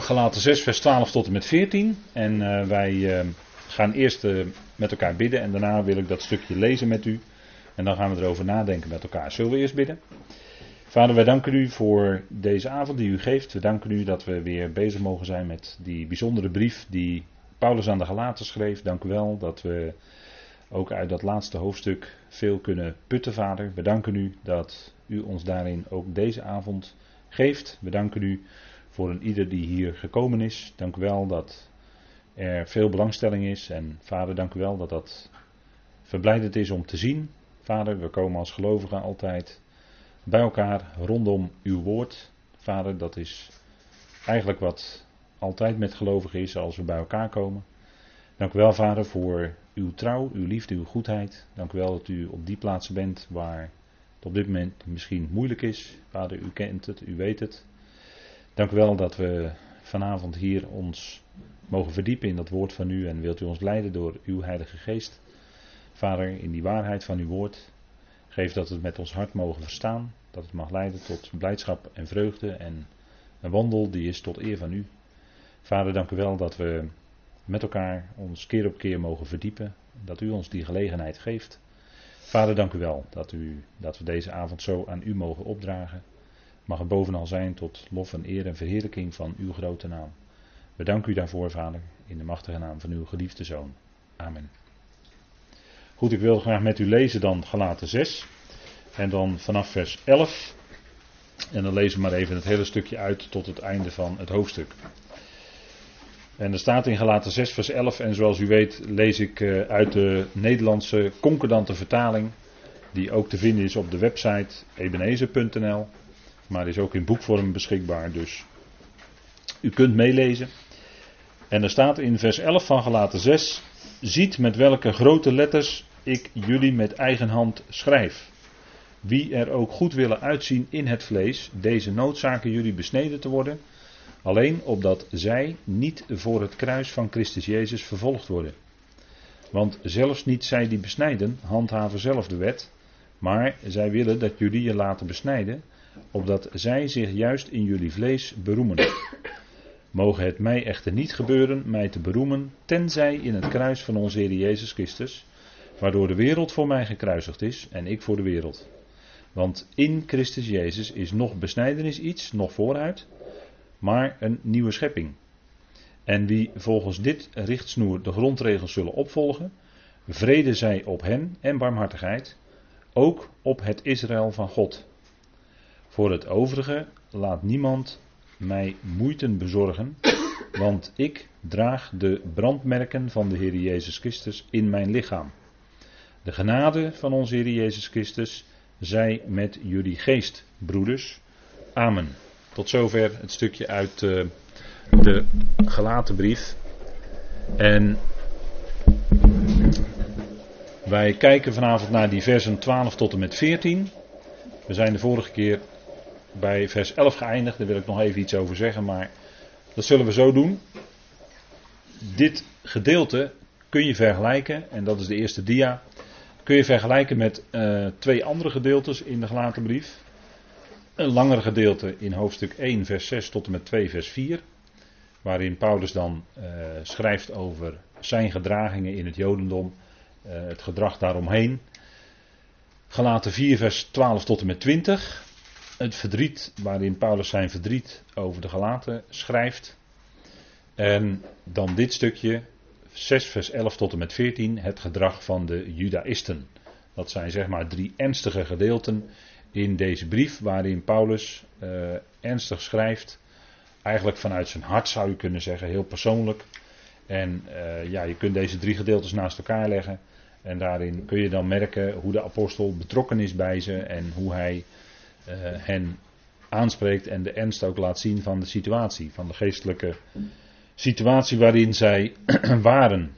Galaten 6, vers 12 tot en met 14. En uh, wij uh, gaan eerst uh, met elkaar bidden en daarna wil ik dat stukje lezen met u. En dan gaan we erover nadenken met elkaar. Zullen we eerst bidden? Vader, wij danken u voor deze avond die u geeft. We danken u dat we weer bezig mogen zijn met die bijzondere brief die Paulus aan de Galaten schreef. Dank u wel dat we ook uit dat laatste hoofdstuk veel kunnen putten, Vader. We danken u dat u ons daarin ook deze avond geeft. We danken u voor een ieder die hier gekomen is. Dank u wel dat er veel belangstelling is. En vader, dank u wel dat dat verblijdend is om te zien. Vader, we komen als gelovigen altijd bij elkaar rondom uw woord. Vader, dat is eigenlijk wat altijd met gelovigen is als we bij elkaar komen. Dank u wel, Vader, voor uw trouw, uw liefde, uw goedheid. Dank u wel dat u op die plaatsen bent waar het op dit moment misschien moeilijk is. Vader, u kent het, u weet het. Dank u wel dat we vanavond hier ons mogen verdiepen in dat woord van u en wilt u ons leiden door uw Heilige Geest. Vader, in die waarheid van uw woord, geef dat we het met ons hart mogen verstaan, dat het mag leiden tot blijdschap en vreugde en een wandel die is tot eer van u. Vader, dank u wel dat we met elkaar ons keer op keer mogen verdiepen, dat u ons die gelegenheid geeft. Vader, dank u wel dat, u, dat we deze avond zo aan u mogen opdragen mag het bovenal zijn tot lof en eer en verheerlijking van uw grote naam. We danken u daarvoor, Vader, in de machtige naam van uw geliefde Zoon. Amen. Goed, ik wil graag met u lezen dan Galaten 6 en dan vanaf vers 11. En dan lezen we maar even het hele stukje uit tot het einde van het hoofdstuk. En er staat in Galaten 6 vers 11 en zoals u weet lees ik eh, uit de Nederlandse concordante vertaling die ook te vinden is op de website ebenezer.nl maar is ook in boekvorm beschikbaar. Dus u kunt meelezen. En er staat in vers 11 van Galaten 6: Ziet met welke grote letters ik jullie met eigen hand schrijf. Wie er ook goed willen uitzien in het vlees, deze noodzaken jullie besneden te worden, alleen opdat zij niet voor het kruis van Christus Jezus vervolgd worden. Want zelfs niet zij die besnijden, handhaven zelf de wet, maar zij willen dat jullie je laten besnijden, opdat zij zich juist in jullie vlees beroemen. Mogen het mij echter niet gebeuren mij te beroemen, tenzij in het kruis van onze Heer Jezus Christus, waardoor de wereld voor mij gekruisigd is en ik voor de wereld. Want in Christus Jezus is nog besnijdenis iets, nog vooruit, maar een nieuwe schepping. En wie volgens dit richtsnoer de grondregels zullen opvolgen, vrede zij op hen en barmhartigheid, ook op het Israël van God. Voor het overige laat niemand mij moeite bezorgen, want ik draag de brandmerken van de Heer Jezus Christus in mijn lichaam. De genade van onze Heer Jezus Christus zij met jullie geest, broeders. Amen. Tot zover het stukje uit uh, de gelaten brief. En wij kijken vanavond naar die versen 12 tot en met 14. We zijn de vorige keer bij vers 11 geëindigd. Daar wil ik nog even iets over zeggen, maar dat zullen we zo doen. Dit gedeelte kun je vergelijken, en dat is de eerste dia, kun je vergelijken met uh, twee andere gedeeltes in de gelaten brief. Een langer gedeelte in hoofdstuk 1, vers 6 tot en met 2, vers 4. Waarin Paulus dan uh, schrijft over zijn gedragingen in het Jodendom, uh, het gedrag daaromheen. Gelaten 4, vers 12 tot en met 20 het verdriet waarin Paulus zijn verdriet over de gelaten schrijft. En dan dit stukje, 6 vers 11 tot en met 14, het gedrag van de Judaïsten. Dat zijn zeg maar drie ernstige gedeelten in deze brief waarin Paulus uh, ernstig schrijft. Eigenlijk vanuit zijn hart zou je kunnen zeggen, heel persoonlijk. En uh, ja, je kunt deze drie gedeeltes naast elkaar leggen. En daarin kun je dan merken hoe de apostel betrokken is bij ze en hoe hij uh, hen aanspreekt en de ernst ook laat zien van de situatie, van de geestelijke situatie waarin zij waren.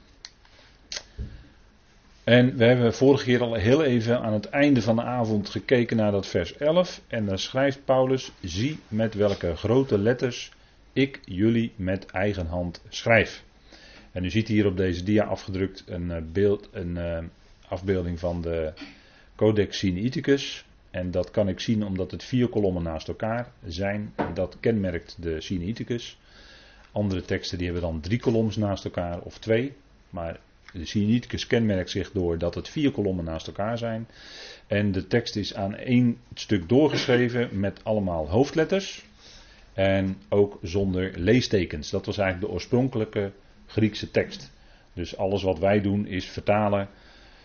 En we hebben vorige keer al heel even aan het einde van de avond gekeken naar dat vers 11. En dan schrijft Paulus: Zie met welke grote letters ik jullie met eigen hand schrijf. En u ziet hier op deze dia afgedrukt een, eh, beeld, een uh, afbeelding van de Codex Sinaiticus. En dat kan ik zien omdat het vier kolommen naast elkaar zijn. Dat kenmerkt de Sinaiticus. Andere teksten die hebben dan drie kolommen naast elkaar of twee. Maar de Sinaiticus kenmerkt zich door dat het vier kolommen naast elkaar zijn. En de tekst is aan één stuk doorgeschreven met allemaal hoofdletters. En ook zonder leestekens. Dat was eigenlijk de oorspronkelijke Griekse tekst. Dus alles wat wij doen is vertalen,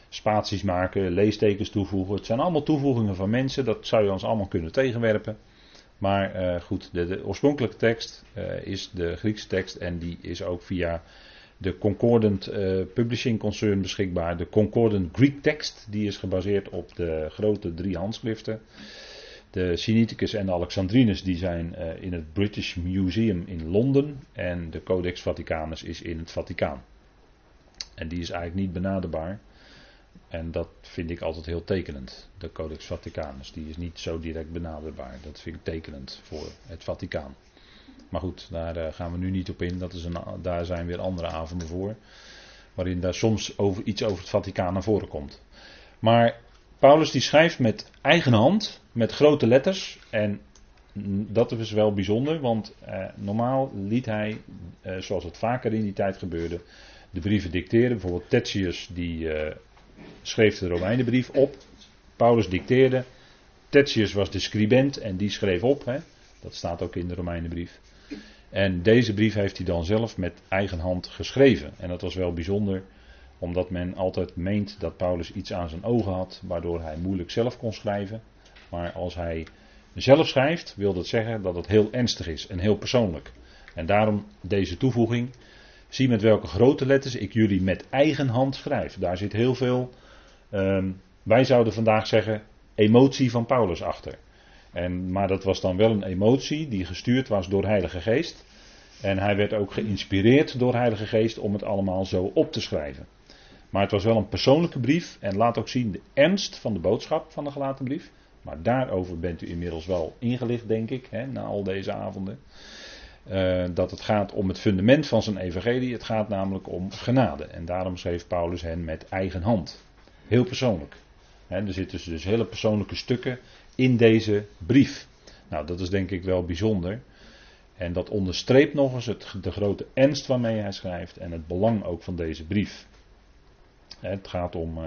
spaties maken, leestekens toevoegen. Het zijn allemaal toevoegingen van mensen. Dat zou je ons allemaal kunnen tegenwerpen. Maar uh, goed, de, de, oorspronkelijke tekst uh, is de Griekse tekst en die is ook via de Concordant uh, Publishing Concern beschikbaar. De Concordant Greek Text, die is gebaseerd op de grote drie handschriften. De Sinaiticus en de Alexandrinus die zijn in het British Museum in Londen. En de Codex Vaticanus is in het Vaticaan. En die is eigenlijk niet benaderbaar. En dat vind ik altijd heel tekenend. De Codex Vaticanus, die is niet zo direct benaderbaar. Dat vind ik tekenend voor het Vaticaan. Maar goed, daar uh, gaan we nu niet op in. Dat is een, daar zijn weer andere avonden voor. Waarin daar soms over, iets over het Vaticaan naar voren komt. Maar Paulus die schrijft met eigen hand, met grote letters. En dat is wel bijzonder, want uh, normaal liet hij, uh, zoals het vaker in die tijd gebeurde, de brieven dicteren. Bijvoorbeeld Tertius die schreef de Romeinenbrief op. Paulus dicteerde. Tertius was de scribent en die schreef op. Hè. Dat staat ook in de Romeinenbrief. En deze brief heeft hij dan zelf met eigen hand geschreven. En dat was wel bijzonder, omdat men altijd meent dat Paulus iets aan zijn ogen had, waardoor hij moeilijk zelf kon schrijven. Maar als hij zelf schrijft, wil dat zeggen dat het heel ernstig is en heel persoonlijk. En daarom deze toevoeging. Zie met welke grote letters ik jullie met eigen hand schrijf. Daar zit heel veel, um, wij zouden vandaag zeggen, emotie van Paulus achter. En, maar dat was dan wel een emotie die gestuurd was door Heilige Geest. En hij werd ook geïnspireerd door Heilige Geest om het allemaal zo op te schrijven. Maar het was wel een persoonlijke brief en laat ook zien de ernst van de boodschap van de gelaten brief. Maar daarover bent u inmiddels wel ingelicht, denk ik, hè, na al deze avonden. Uh, dat het gaat om het fundament van zijn evangelie. Het gaat namelijk om genade. En daarom schreef Paulus hen met eigen hand. Heel persoonlijk. er zitten dus hele persoonlijke stukken in deze brief. Nou, dat is denk ik wel bijzonder. En dat onderstreept nog eens het, de grote ernst waarmee hij schrijft en het belang ook van deze brief. Het gaat om.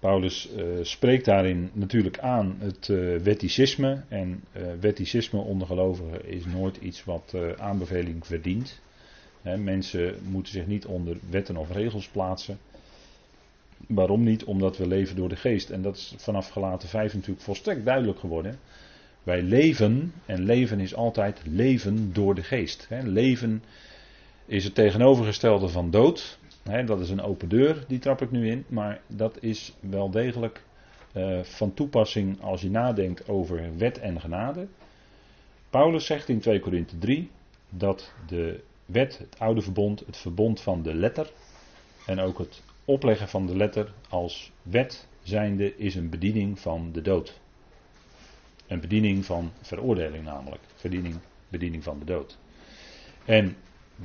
Uh, Paulus uh, spreekt daarin natuurlijk aan het uh, wetticisme. En wetticisme onder gelovigen is nooit iets wat aanbeveling verdient. mensen moeten zich niet onder wetten of regels plaatsen. Waarom niet? Omdat we leven door de geest. En dat is vanaf gelaten 5 natuurlijk volstrekt duidelijk geworden. Wij leven, en leven is altijd leven door de geest. Leven is het tegenovergestelde van dood. Dat is een open deur, die trap ik nu in. Maar dat is wel degelijk uh, van toepassing als je nadenkt over wet en genade. Paulus zegt in 2 Korinthe 3 dat de wet, het oude verbond, het verbond van de letter en ook het opleggen van de letter als wet zijnde is een bediening van de dood. Een bediening van veroordeling namelijk. Bediening, bediening van de dood. En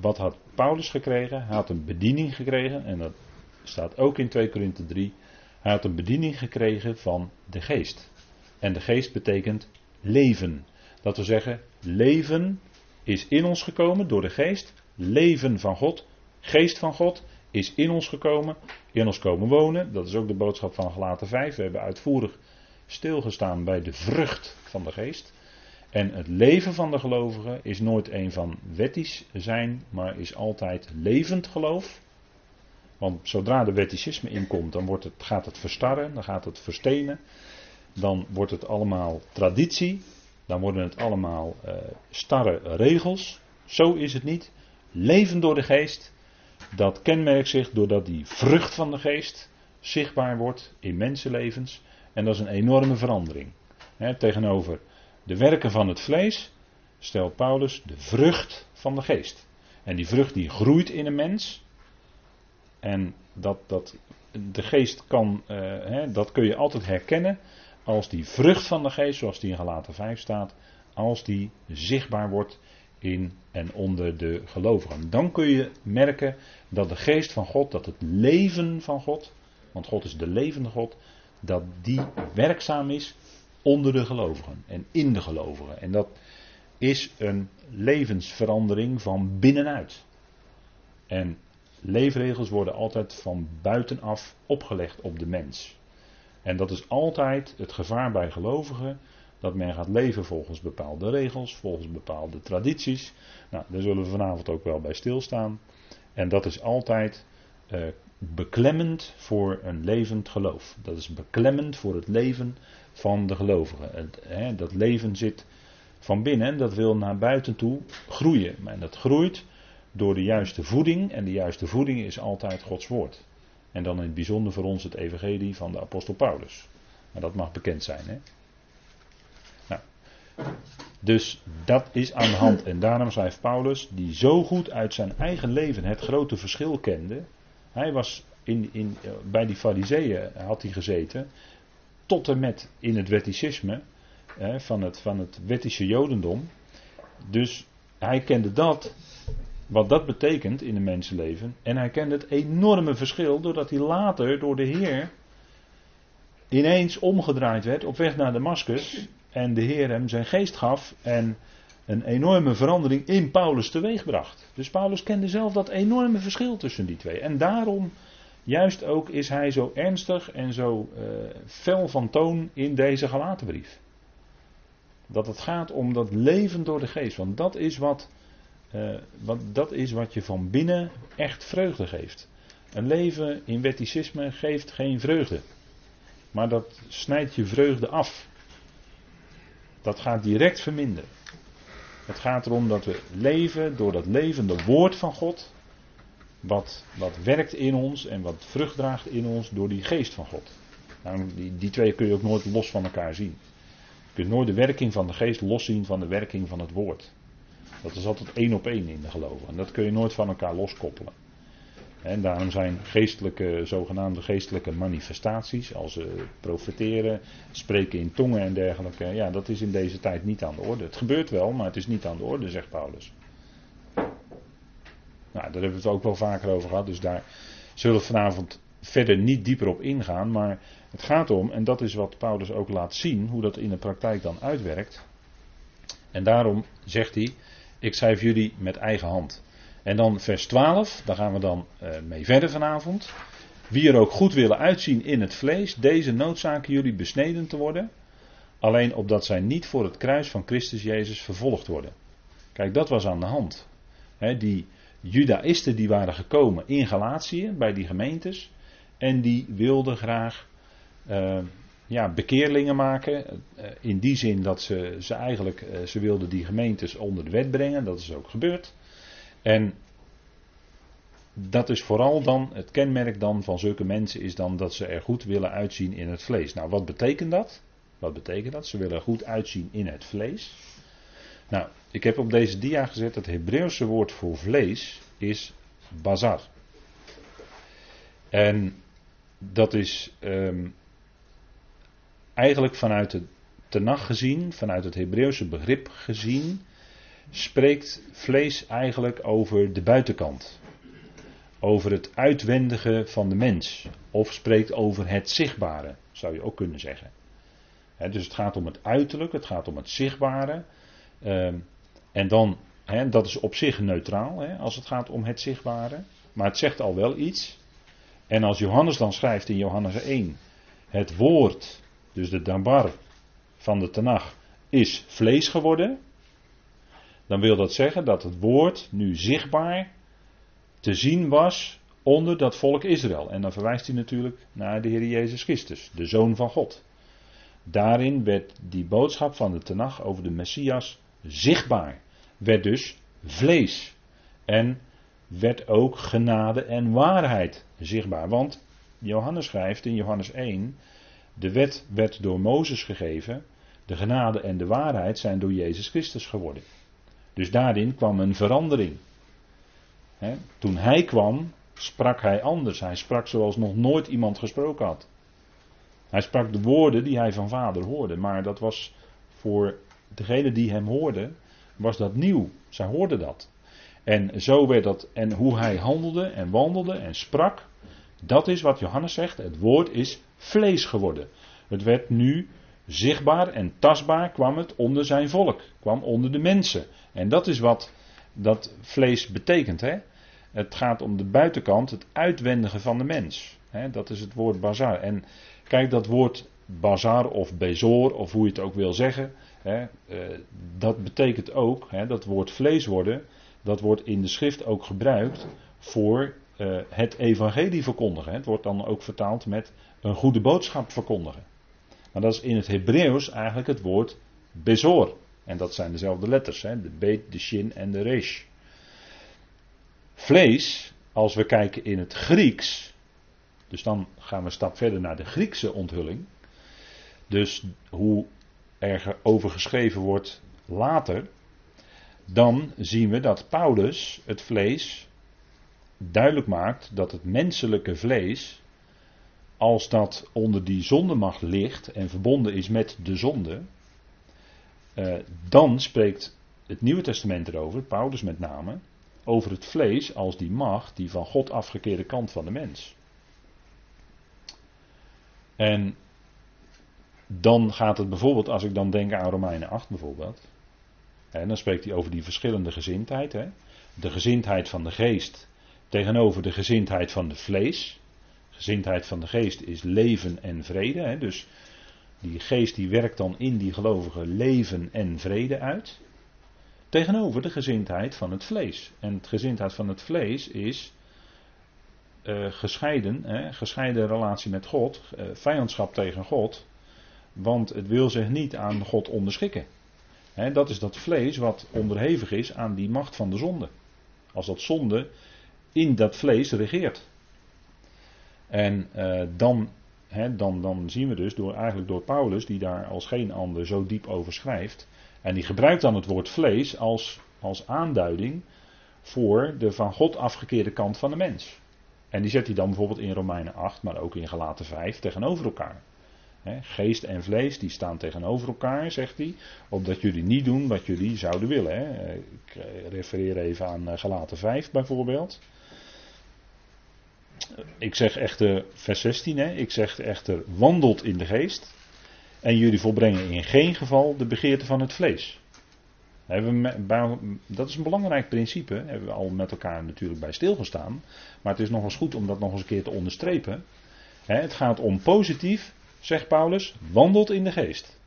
wat had Paulus gekregen? Hij had een bediening gekregen, en dat staat ook in 2 Korinthe 3. Hij had een bediening gekregen van de geest. En de geest betekent leven. Dat wil zeggen, leven is in ons gekomen door de geest. Leven van God, geest van God is in ons gekomen, in ons komen wonen. Dat is ook de boodschap van Galaten 5. We hebben uitvoerig stilgestaan bij de vrucht van de geest. En het leven van de gelovigen is nooit een van wettisch zijn, maar is altijd levend geloof. Want zodra de wetticisme inkomt, dan wordt het, gaat het verstarren, dan gaat het verstenen. Dan wordt het allemaal traditie, dan worden het allemaal uh, starre regels. Zo is het niet. Leven door de geest, dat kenmerkt zich doordat die vrucht van de geest zichtbaar wordt in mensenlevens. En dat is een enorme verandering. tegenover de werken van het vlees stelt Paulus de vrucht van de geest. En die vrucht die groeit in een mens. En dat, dat, de geest kan, uh, dat kun je altijd herkennen als die vrucht van de geest, zoals die in Galaten 5 staat, als die zichtbaar wordt in en onder de gelovigen. Dan kun je merken dat de geest van God, dat het leven van God, want God is de levende God, dat die werkzaam is onder de gelovigen en in de gelovigen. En dat is een levensverandering van binnenuit. En leefregels worden altijd van buitenaf opgelegd op de mens. En dat is altijd het gevaar bij gelovigen. Dat men gaat leven volgens bepaalde regels, volgens bepaalde tradities. Nou, daar zullen we vanavond ook wel bij stilstaan. En dat is altijd uh, beklemmend voor een levend geloof. Dat is beklemmend voor het leven van de gelovigen. Hè, dat leven zit van binnen en dat wil naar buiten toe groeien. En dat groeit door de juiste voeding. En de juiste voeding is altijd Gods woord. En dan in het bijzonder voor ons het evangelie van de apostel Paulus. Maar dat mag bekend zijn. Hè? Nou, dus dat is aan de hand. En daarom schrijft Paulus, die zo goed uit zijn eigen leven het grote verschil kende. Hij was in, in, bij die fariseeën had hij gezeten. Tot en met in het wetticisme. Hè, van, het, van het wettische jodendom. Dus hij kende dat wat dat betekent in een mensenleven. En hij kende het enorme verschil doordat hij later door de Heer ineens omgedraaid werd op weg naar Damascus. En de Heer hem zijn geest gaf en een enorme verandering in Paulus teweegbracht. Dus Paulus kende zelf dat enorme verschil tussen die twee. En daarom, juist ook, is hij zo ernstig en zo uh, fel van toon in deze gelatenbrief. Dat het gaat om dat leven door de geest. Want dat is wat uh, want dat is wat je van binnen echt vreugde geeft. Een leven in wetticisme geeft geen vreugde. Maar dat snijdt je vreugde af. Dat gaat direct verminderen. Het gaat erom dat we leven door dat levende woord van God. Wat, werkt in ons en wat vrucht draagt in ons door die geest van God. Nou, die, die twee kun je ook nooit los van elkaar zien. Je kunt nooit de werking van de geest loszien van de werking van het woord. Dat is altijd één op één in de geloven. En dat kun je nooit van elkaar loskoppelen. En daarom zijn geestelijke, zogenaamde geestelijke manifestaties, als uh, profeteren, spreken in tongen en dergelijke, ja, dat is in deze tijd niet aan de orde. Het gebeurt wel, maar het is niet aan de orde, zegt Paulus. Nou, daar hebben we het ook wel vaker over gehad, dus daar zullen we vanavond verder niet dieper op ingaan, maar het gaat om, en dat is wat Paulus ook laat zien, hoe dat in de praktijk dan uitwerkt. En daarom zegt hij, ik schrijf jullie met eigen hand. En dan vers 12, daar gaan we dan uh, mee verder vanavond. Wie er ook goed willen uitzien in het vlees, deze noodzaken jullie besneden te worden. Alleen opdat zij niet voor het kruis van Christus Jezus vervolgd worden. Kijk, dat was aan de hand. Die Judaïsten die waren gekomen in Galatië, bij die gemeentes. En die wilden graag uh, ja, bekeerlingen maken. Eh, in die zin dat ze, ze eigenlijk, eh, ze wilden die gemeentes onder de wet brengen. Dat is ook gebeurd. En dat is vooral dan, het kenmerk dan van zulke mensen is dan dat ze er goed willen uitzien in het vlees. Nou, wat betekent dat? Wat betekent dat? Ze willen goed uitzien in het vlees. Nou, ik heb op deze dia gezet het Hebreeuwse woord voor vlees is bazar. En dat is um, eigenlijk vanuit de tenag gezien, vanuit het Hebreeuwse begrip gezien, spreekt vlees eigenlijk over de buitenkant. Over het uitwendige van de mens. Of spreekt over het zichtbare, zou je ook kunnen zeggen. dus het gaat om het uiterlijk, het gaat om het zichtbare. Ehm, en dan, dat is op zich neutraal, als het gaat om het zichtbare. Maar het zegt al wel iets. En als Johannes dan schrijft in Johannes 1, het woord dus de Dabar van de Tanach, is vlees geworden. Dan wil dat zeggen dat het woord nu zichtbaar te zien was onder dat volk Israël. En dan verwijst hij natuurlijk naar de Heer Jezus Christus, de Zoon van God. Daarin werd die boodschap van de Tanach over de Messias zichtbaar. Werd dus vlees. En werd ook genade en waarheid zichtbaar. Want Johannes schrijft in Johannes 1 de wet werd door Mozes gegeven, de genade en de waarheid zijn door Jezus Christus geworden. Dus daarin kwam een verandering. toen hij kwam, sprak hij anders. Hij sprak zoals nog nooit iemand gesproken had. Hij sprak de woorden die hij van vader hoorde, maar dat was voor degene die hem hoorde, was dat nieuw. Zij hoorden dat. En zo werd dat, en hoe hij handelde en wandelde en sprak, dat is wat Johannes zegt. Het woord is vlees geworden. Het werd nu zichtbaar en tastbaar kwam het onder zijn volk, kwam onder de mensen. En dat is wat dat vlees betekent. Hè? Het gaat om de buitenkant, het uitwendige van de mens. Hè? Dat is het woord bazar. En kijk, dat woord bazar of bezor, of hoe je het ook wil zeggen, hè, eh, dat betekent ook, hè, dat woord vlees worden, dat wordt in de schrift ook gebruikt voor uh, het evangelie verkondigen. Het wordt dan ook vertaald met een goede boodschap verkondigen. Maar dat is in het Hebreeuws eigenlijk het woord bezor. En dat zijn dezelfde letters, hè? de beet, de shin en de resh. Vlees, als we kijken in het Grieks, dus dan gaan we een stap verder naar de Griekse onthulling. Dus hoe er over geschreven wordt later, dan zien we dat Paulus het vlees duidelijk maakt dat het menselijke vlees, als dat onder die zondemacht ligt en verbonden is met de zonde, eh, dan spreekt het Nieuwe Testament erover, Paulus met name, over het vlees als die macht, die van God afgekeerde kant van de mens. En dan gaat het bijvoorbeeld, als ik dan denk aan Romeinen 8 bijvoorbeeld, en dan spreekt hij over die verschillende gezindheid. Hè? De gezindheid van de geest tegenover de gezindheid van de vlees. Gezindheid van de geest is leven en vrede. Hè? Dus die geest die werkt dan in die gelovigen leven en vrede uit. Tegenover de gezindheid van het vlees. En de gezindheid van het vlees is uh, gescheiden, hè? gescheiden relatie met God, uh, vijandschap tegen God. Want het wil zich niet aan God onderschikken. Dat is dat vlees wat onderhevig is aan die macht van de zonde. Als dat zonde in dat vlees regeert. En uh, dan, dan, dan zien we dus door, eigenlijk door Paulus, die daar als geen ander zo diep over schrijft. En die gebruikt dan het woord vlees als, als aanduiding voor de van God afgekeerde kant van de mens. En die zet hij dan bijvoorbeeld in Romeinen 8, maar ook in Galaten 5 tegenover elkaar geest en vlees die staan tegenover elkaar, zegt hij, opdat jullie niet doen wat jullie zouden willen. Ik eh, refereer even aan eh, Galaten 5 bijvoorbeeld. Ik zeg echter, vers 16, hè, ik zeg echter, wandelt in de geest en jullie volbrengen in geen geval de begeerte van het vlees. Dat is een belangrijk principe, daar hebben we al met elkaar natuurlijk bij stilgestaan. Maar het is nog eens goed om dat nog eens een keer te onderstrepen. Het gaat om positief zegt Paulus, wandelt in de geest.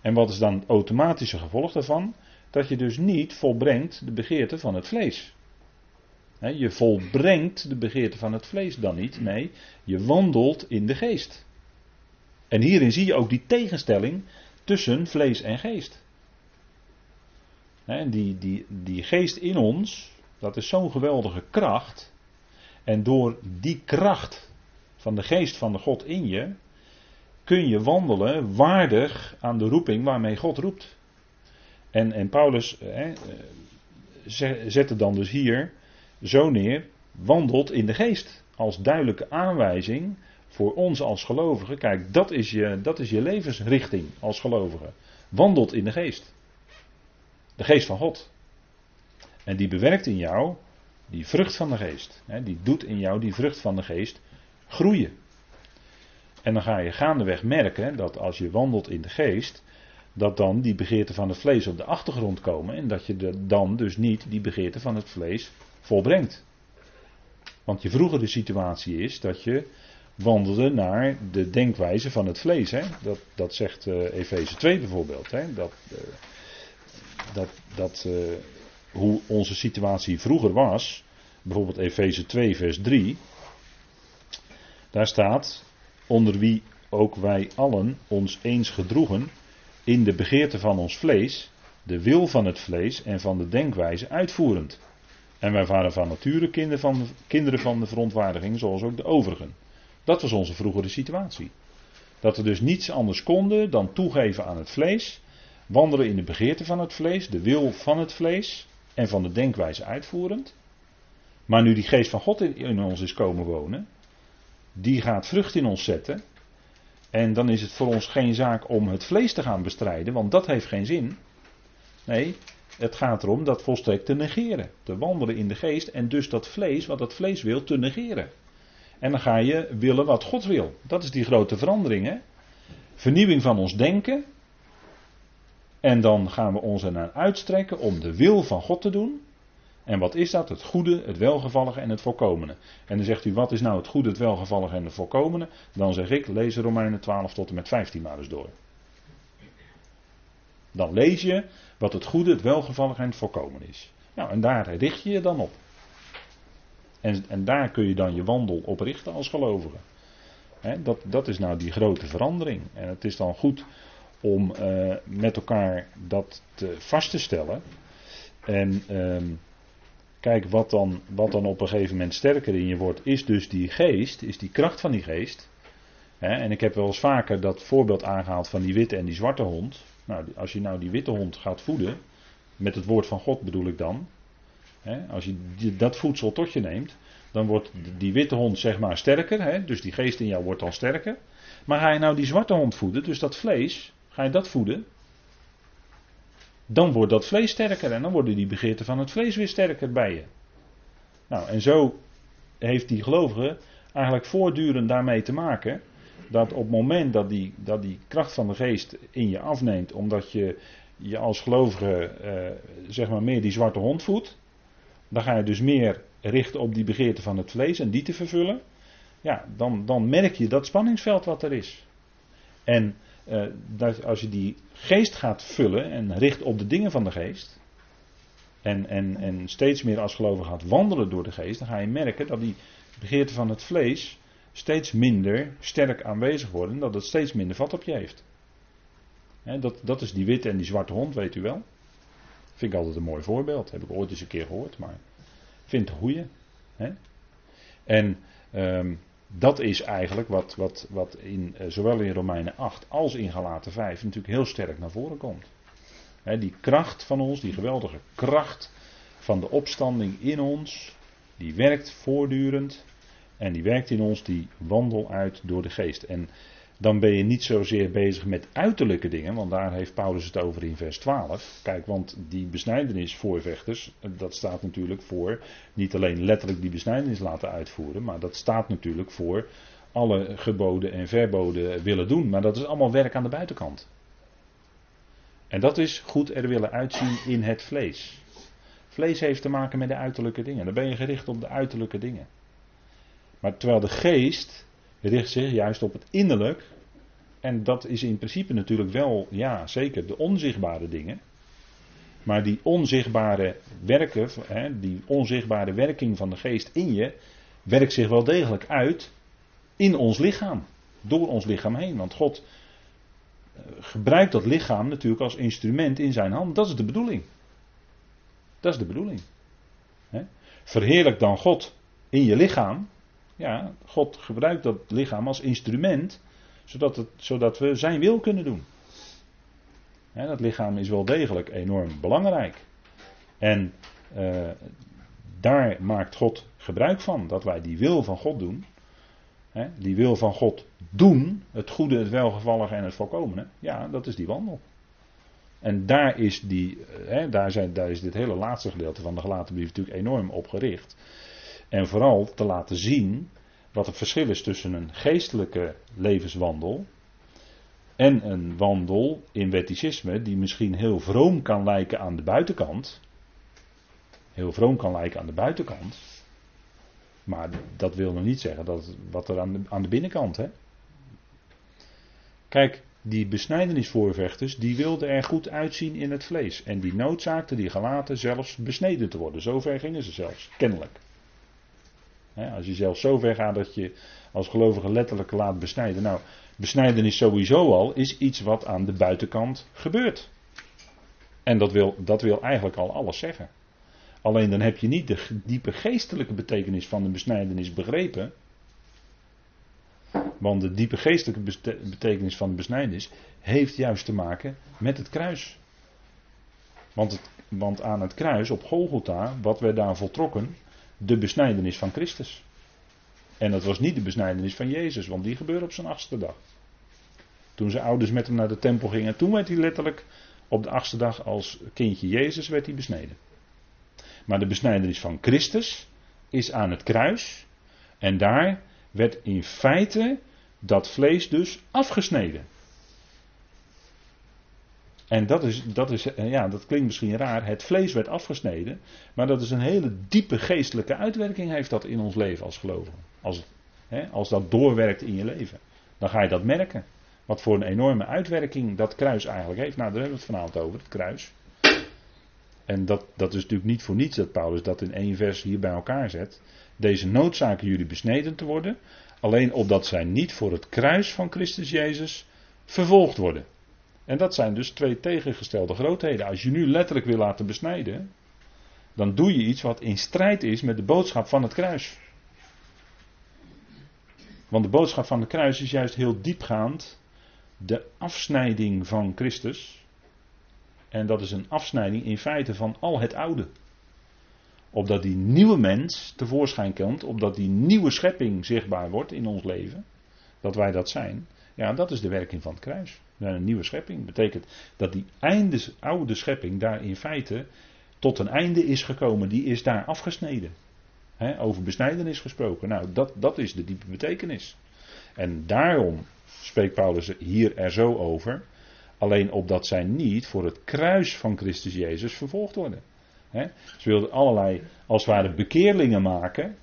En wat is dan het automatische gevolg daarvan? Dat je dus niet volbrengt de begeerte van het vlees. je volbrengt de begeerte van het vlees dan niet, nee, je wandelt in de geest. En hierin zie je ook die tegenstelling tussen vlees en geest. die, die, die geest in ons, dat is zo'n geweldige kracht. En door die kracht van de geest van de God in je, kun je wandelen waardig aan de roeping waarmee God roept. En, en Paulus eh, zette dan dus hier zo neer, wandelt in de geest. Als duidelijke aanwijzing voor ons als gelovigen. Kijk, dat is je, dat is je levensrichting als gelovige. Wandelt in de geest. De geest van God. En die bewerkt in jou die vrucht van de geest. Die doet in jou die vrucht van de geest groeien. En dan ga je gaandeweg merken dat als je wandelt in de geest, dat dan die begeerten van het vlees op de achtergrond komen en dat je dan dus niet die begeerten van het vlees volbrengt. Want je vroegere situatie is dat je wandelde naar de denkwijze van het vlees. Hè? Dat, dat zegt uh, Efeze 2 bijvoorbeeld. Hè? Dat, uh, dat, dat uh, hoe onze situatie vroeger was, bijvoorbeeld Efeze 2 vers 3, daar staat, onder wie ook wij allen ons eens gedroegen in de begeerte van ons vlees, de wil van het vlees en van de denkwijze uitvoerend. En wij waren van nature kinderen van, de, kinderen van de verontwaardiging, zoals ook de overigen. Dat was onze vroegere situatie. Dat we dus niets anders konden dan toegeven aan het vlees, wandelen in de begeerte van het vlees, de wil van het vlees en van de denkwijze uitvoerend. Maar nu die geest van God in, in ons is komen wonen, die gaat vrucht in ons zetten. En dan is het voor ons geen zaak om het vlees te gaan bestrijden, want dat heeft geen zin. Nee, het gaat erom dat volstrekt te negeren. Te wandelen in de geest en dus dat vlees, wat dat vlees wil, te negeren. En dan ga je willen wat God wil. Dat is die grote verandering. Hè? vernieuwing van ons denken. En dan gaan we ons ernaar uitstrekken om de wil van God te doen. En wat is dat? Het goede, het welgevallige en het volkomene. En dan zegt u, wat is nou het goede, het welgevallige en het volkomene? Dan zeg ik, lees Romeinen 12 tot en met 15 maar eens door. Dan lees je wat het goede, het welgevallige en het volkomene is. Nou, en daar richt je je dan op. En, en daar kun je dan je wandel op richten als gelovige. dat, dat is nou die grote verandering. En het is dan goed om uh, met elkaar dat te vast te stellen. En uh, kijk, wat dan, wat dan op een gegeven moment sterker in je wordt, is dus die geest, is die kracht van die geest. en ik heb wel eens vaker dat voorbeeld aangehaald van die witte en die zwarte hond. Nou, als je nou die witte hond gaat voeden, met het woord van God bedoel ik dan. als je dat voedsel tot je neemt, dan wordt die witte hond zeg maar sterker. dus die geest in jou wordt dan sterker. Maar ga je nou die zwarte hond voeden, dus dat vlees, ga je dat voeden, dan wordt dat vlees sterker en dan worden die begeerten van het vlees weer sterker bij je. Nou, en zo heeft die gelovige eigenlijk voortdurend daarmee te maken dat op het moment dat die, dat die kracht van de geest in je afneemt, omdat je je als gelovige eh, zeg maar meer die zwarte hond voedt, dan ga je dus meer richten op die begeerte van het vlees en die te vervullen. Ja, dan, dan merk je dat spanningsveld wat er is. En eh, dat als je die geest gaat vullen en richt op de dingen van de geest. En, en, en steeds meer als gelovige gaat wandelen door de geest, dan ga je merken dat die begeerte van het vlees steeds minder sterk aanwezig worden, dat het steeds minder vat op je heeft. dat, dat is die witte en die zwarte hond, weet u wel. Vind ik altijd een mooi voorbeeld. Heb ik ooit eens een keer gehoord, maar vind het goeie. En um, dat is eigenlijk wat, wat, wat in, uh, zowel in Romeinen 8 als in Galaten 5 natuurlijk heel sterk naar voren komt. die kracht van ons, die geweldige kracht van de opstanding in ons, die werkt voortdurend. En die werkt in ons die wandel uit door de geest. En dan ben je niet zozeer bezig met uiterlijke dingen, want daar heeft Paulus het over in vers 12. Kijk, want die besnijdenis voorvechters, dat staat natuurlijk voor niet alleen letterlijk die besnijdenis laten uitvoeren, maar dat staat natuurlijk voor alle geboden en verboden willen doen. Maar dat is allemaal werk aan de buitenkant. En dat is goed er willen uitzien in het vlees. Vlees heeft te maken met de uiterlijke dingen. Dan ben je gericht op de uiterlijke dingen. Maar terwijl de geest richt zich juist op het innerlijk. En dat is in principe natuurlijk wel, ja zeker, de onzichtbare dingen. Maar die onzichtbare werken, die onzichtbare werking van de geest in je, werkt zich wel degelijk uit in ons lichaam. Door ons lichaam heen. Want God eh, gebruikt dat lichaam natuurlijk als instrument in zijn hand. Dat is de bedoeling. Dat is de bedoeling. Verheerlijk dan God in je lichaam. Ja, God gebruikt dat lichaam als instrument, zodat, het, zodat we zijn wil kunnen doen. dat lichaam is wel degelijk enorm belangrijk. En uh, daar maakt God gebruik van, dat wij die wil van God doen. die wil van God doen, het goede, het welgevallige en het volkomene. Ja, dat is die wandel. En daar is, die, daar, zijn, daar is dit hele laatste gedeelte van de gelaten brief natuurlijk enorm op gericht. En vooral te laten zien wat het verschil is tussen een geestelijke levenswandel en een wandel in wetticisme die misschien heel vroom kan lijken aan de buitenkant. Heel vroom kan lijken aan de buitenkant. Maar dat wil nog niet zeggen dat wat er aan de, aan de binnenkant. Hè? Kijk, die besnijdenisvoorvechters, die wilden er goed uitzien in het vlees. En die noodzaakten die gelaten zelfs besneden te worden. Zover gingen ze zelfs, kennelijk als je zelfs zo ver gaat dat je als gelovige letterlijk laat besnijden. Nou, besnijden is sowieso al is iets wat aan de buitenkant gebeurt. En dat wil, dat wil eigenlijk al alles zeggen. Alleen dan heb je niet de diepe geestelijke betekenis van de besnijdenis begrepen. Want de diepe geestelijke betekenis van de besnijdenis heeft juist te maken met het kruis. Want, het, want aan het kruis op Golgotha, wat werd daar voltrokken, de besnijdenis van Christus. En dat was niet de besnijdenis van Jezus, want die gebeurde op zijn achtste dag. Toen zijn ouders met hem naar de tempel gingen, toen werd hij letterlijk op de achtste dag als kindje Jezus werd hij besneden. Maar de besnijdenis van Christus is aan het kruis. En daar werd in feite dat vlees dus afgesneden. En dat, is, dat, is, eh, ja, dat klinkt misschien raar. Het vlees werd afgesneden. Maar dat is een hele diepe geestelijke uitwerking heeft dat in ons leven als gelovigen. Als, hè, als dat doorwerkt in je leven. Dan ga je dat merken. Wat voor een enorme uitwerking dat kruis eigenlijk heeft. Nou, daar hebben we het vanavond over, het kruis. En dat, dat is natuurlijk niet voor niets dat Paulus dat in één vers hier bij elkaar zet. Deze noodzaken jullie besneden te worden. Alleen opdat zij niet voor het kruis van Christus Jezus vervolgd worden. En dat zijn dus twee tegengestelde grootheden. Als je nu letterlijk wil laten besnijden, dan doe je iets wat in strijd is met de boodschap van het kruis. Want de boodschap van het kruis is juist heel diepgaand de afsnijding van Christus. En dat is een afsnijding in feite van al het oude. Opdat die nieuwe mens tevoorschijn komt, opdat die nieuwe schepping zichtbaar wordt in ons leven, dat wij dat zijn. Ja, dat is de werking van het kruis. Een nieuwe schepping. Betekent dat die einde, oude schepping daar in feite tot een einde is gekomen. Die is daar afgesneden. Over besnijdenis gesproken. Nou, dat, dat is de diepe betekenis. En daarom spreekt Paulus hier er zo over. Alleen opdat zij niet voor het kruis van Christus Jezus vervolgd worden. Ze wilden allerlei, als het ware, bekeerlingen maken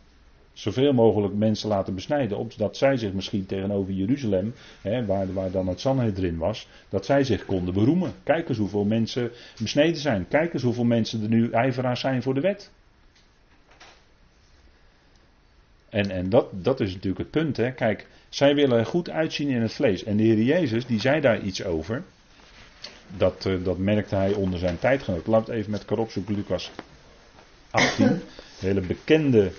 zoveel mogelijk mensen laten besnijden, opdat zij zich misschien tegenover Jeruzalem, hè, waar, waar dan het Sanhedrin was, dat zij zich konden beroemen. Kijk eens hoeveel mensen besneden zijn. Kijk eens hoeveel mensen er nu ijveraars zijn voor de wet. En, en dat, dat is natuurlijk het punt. Hè. Kijk, zij willen goed uitzien in het vlees. En de Heer Jezus, die zei daar iets over. Dat, uh, dat merkte hij onder zijn tijdgenoot. Laat het even met elkaar opzoeken, Lucas 18. Een hele bekende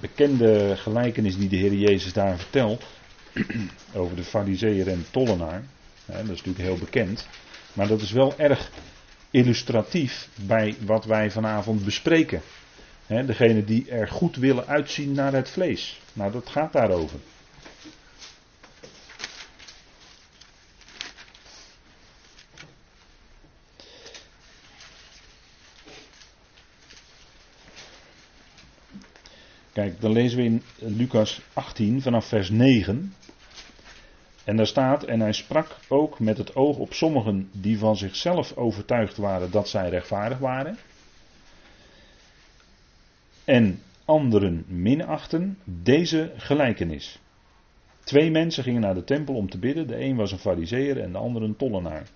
bekende gelijkenis die de Heer Jezus daar vertelt. over de fariseer en tollenaar. dat is natuurlijk heel bekend. Maar dat is wel erg illustratief bij wat wij vanavond bespreken. degene die er goed willen uitzien naar het vlees. Nou, dat gaat daarover. Kijk, dan lezen we in Lucas 18 vanaf vers 9. En daar staat, en hij sprak ook met het oog op sommigen die van zichzelf overtuigd waren dat zij rechtvaardig waren. En anderen minachten deze gelijkenis. Twee mensen gingen naar de tempel om te bidden. De een was een fariseer en de ander een tollenaar.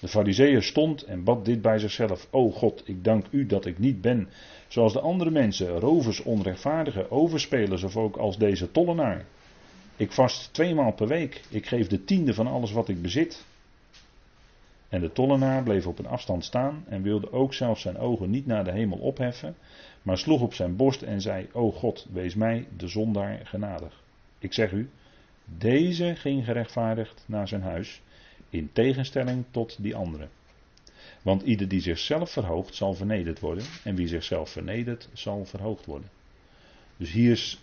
De fariseer stond en bad dit bij zichzelf. O God, ik dank u dat ik niet ben zoals de andere mensen, rovers, onrechtvaardigen, overspelers of ook als deze tollenaar. Ik vast tweemaal per week. Ik geef de tiende van alles wat ik bezit. En de tollenaar bleef op een afstand staan en wilde ook zelfs zijn ogen niet naar de hemel opheffen, maar sloeg op zijn borst en zei: O God, wees mij, de zondaar, genadig. Ik zeg u, deze ging gerechtvaardigd naar zijn huis, in tegenstelling tot die andere. Want ieder die zichzelf verhoogt, zal vernederd worden. En wie zichzelf vernedert, zal verhoogd worden. Dus hier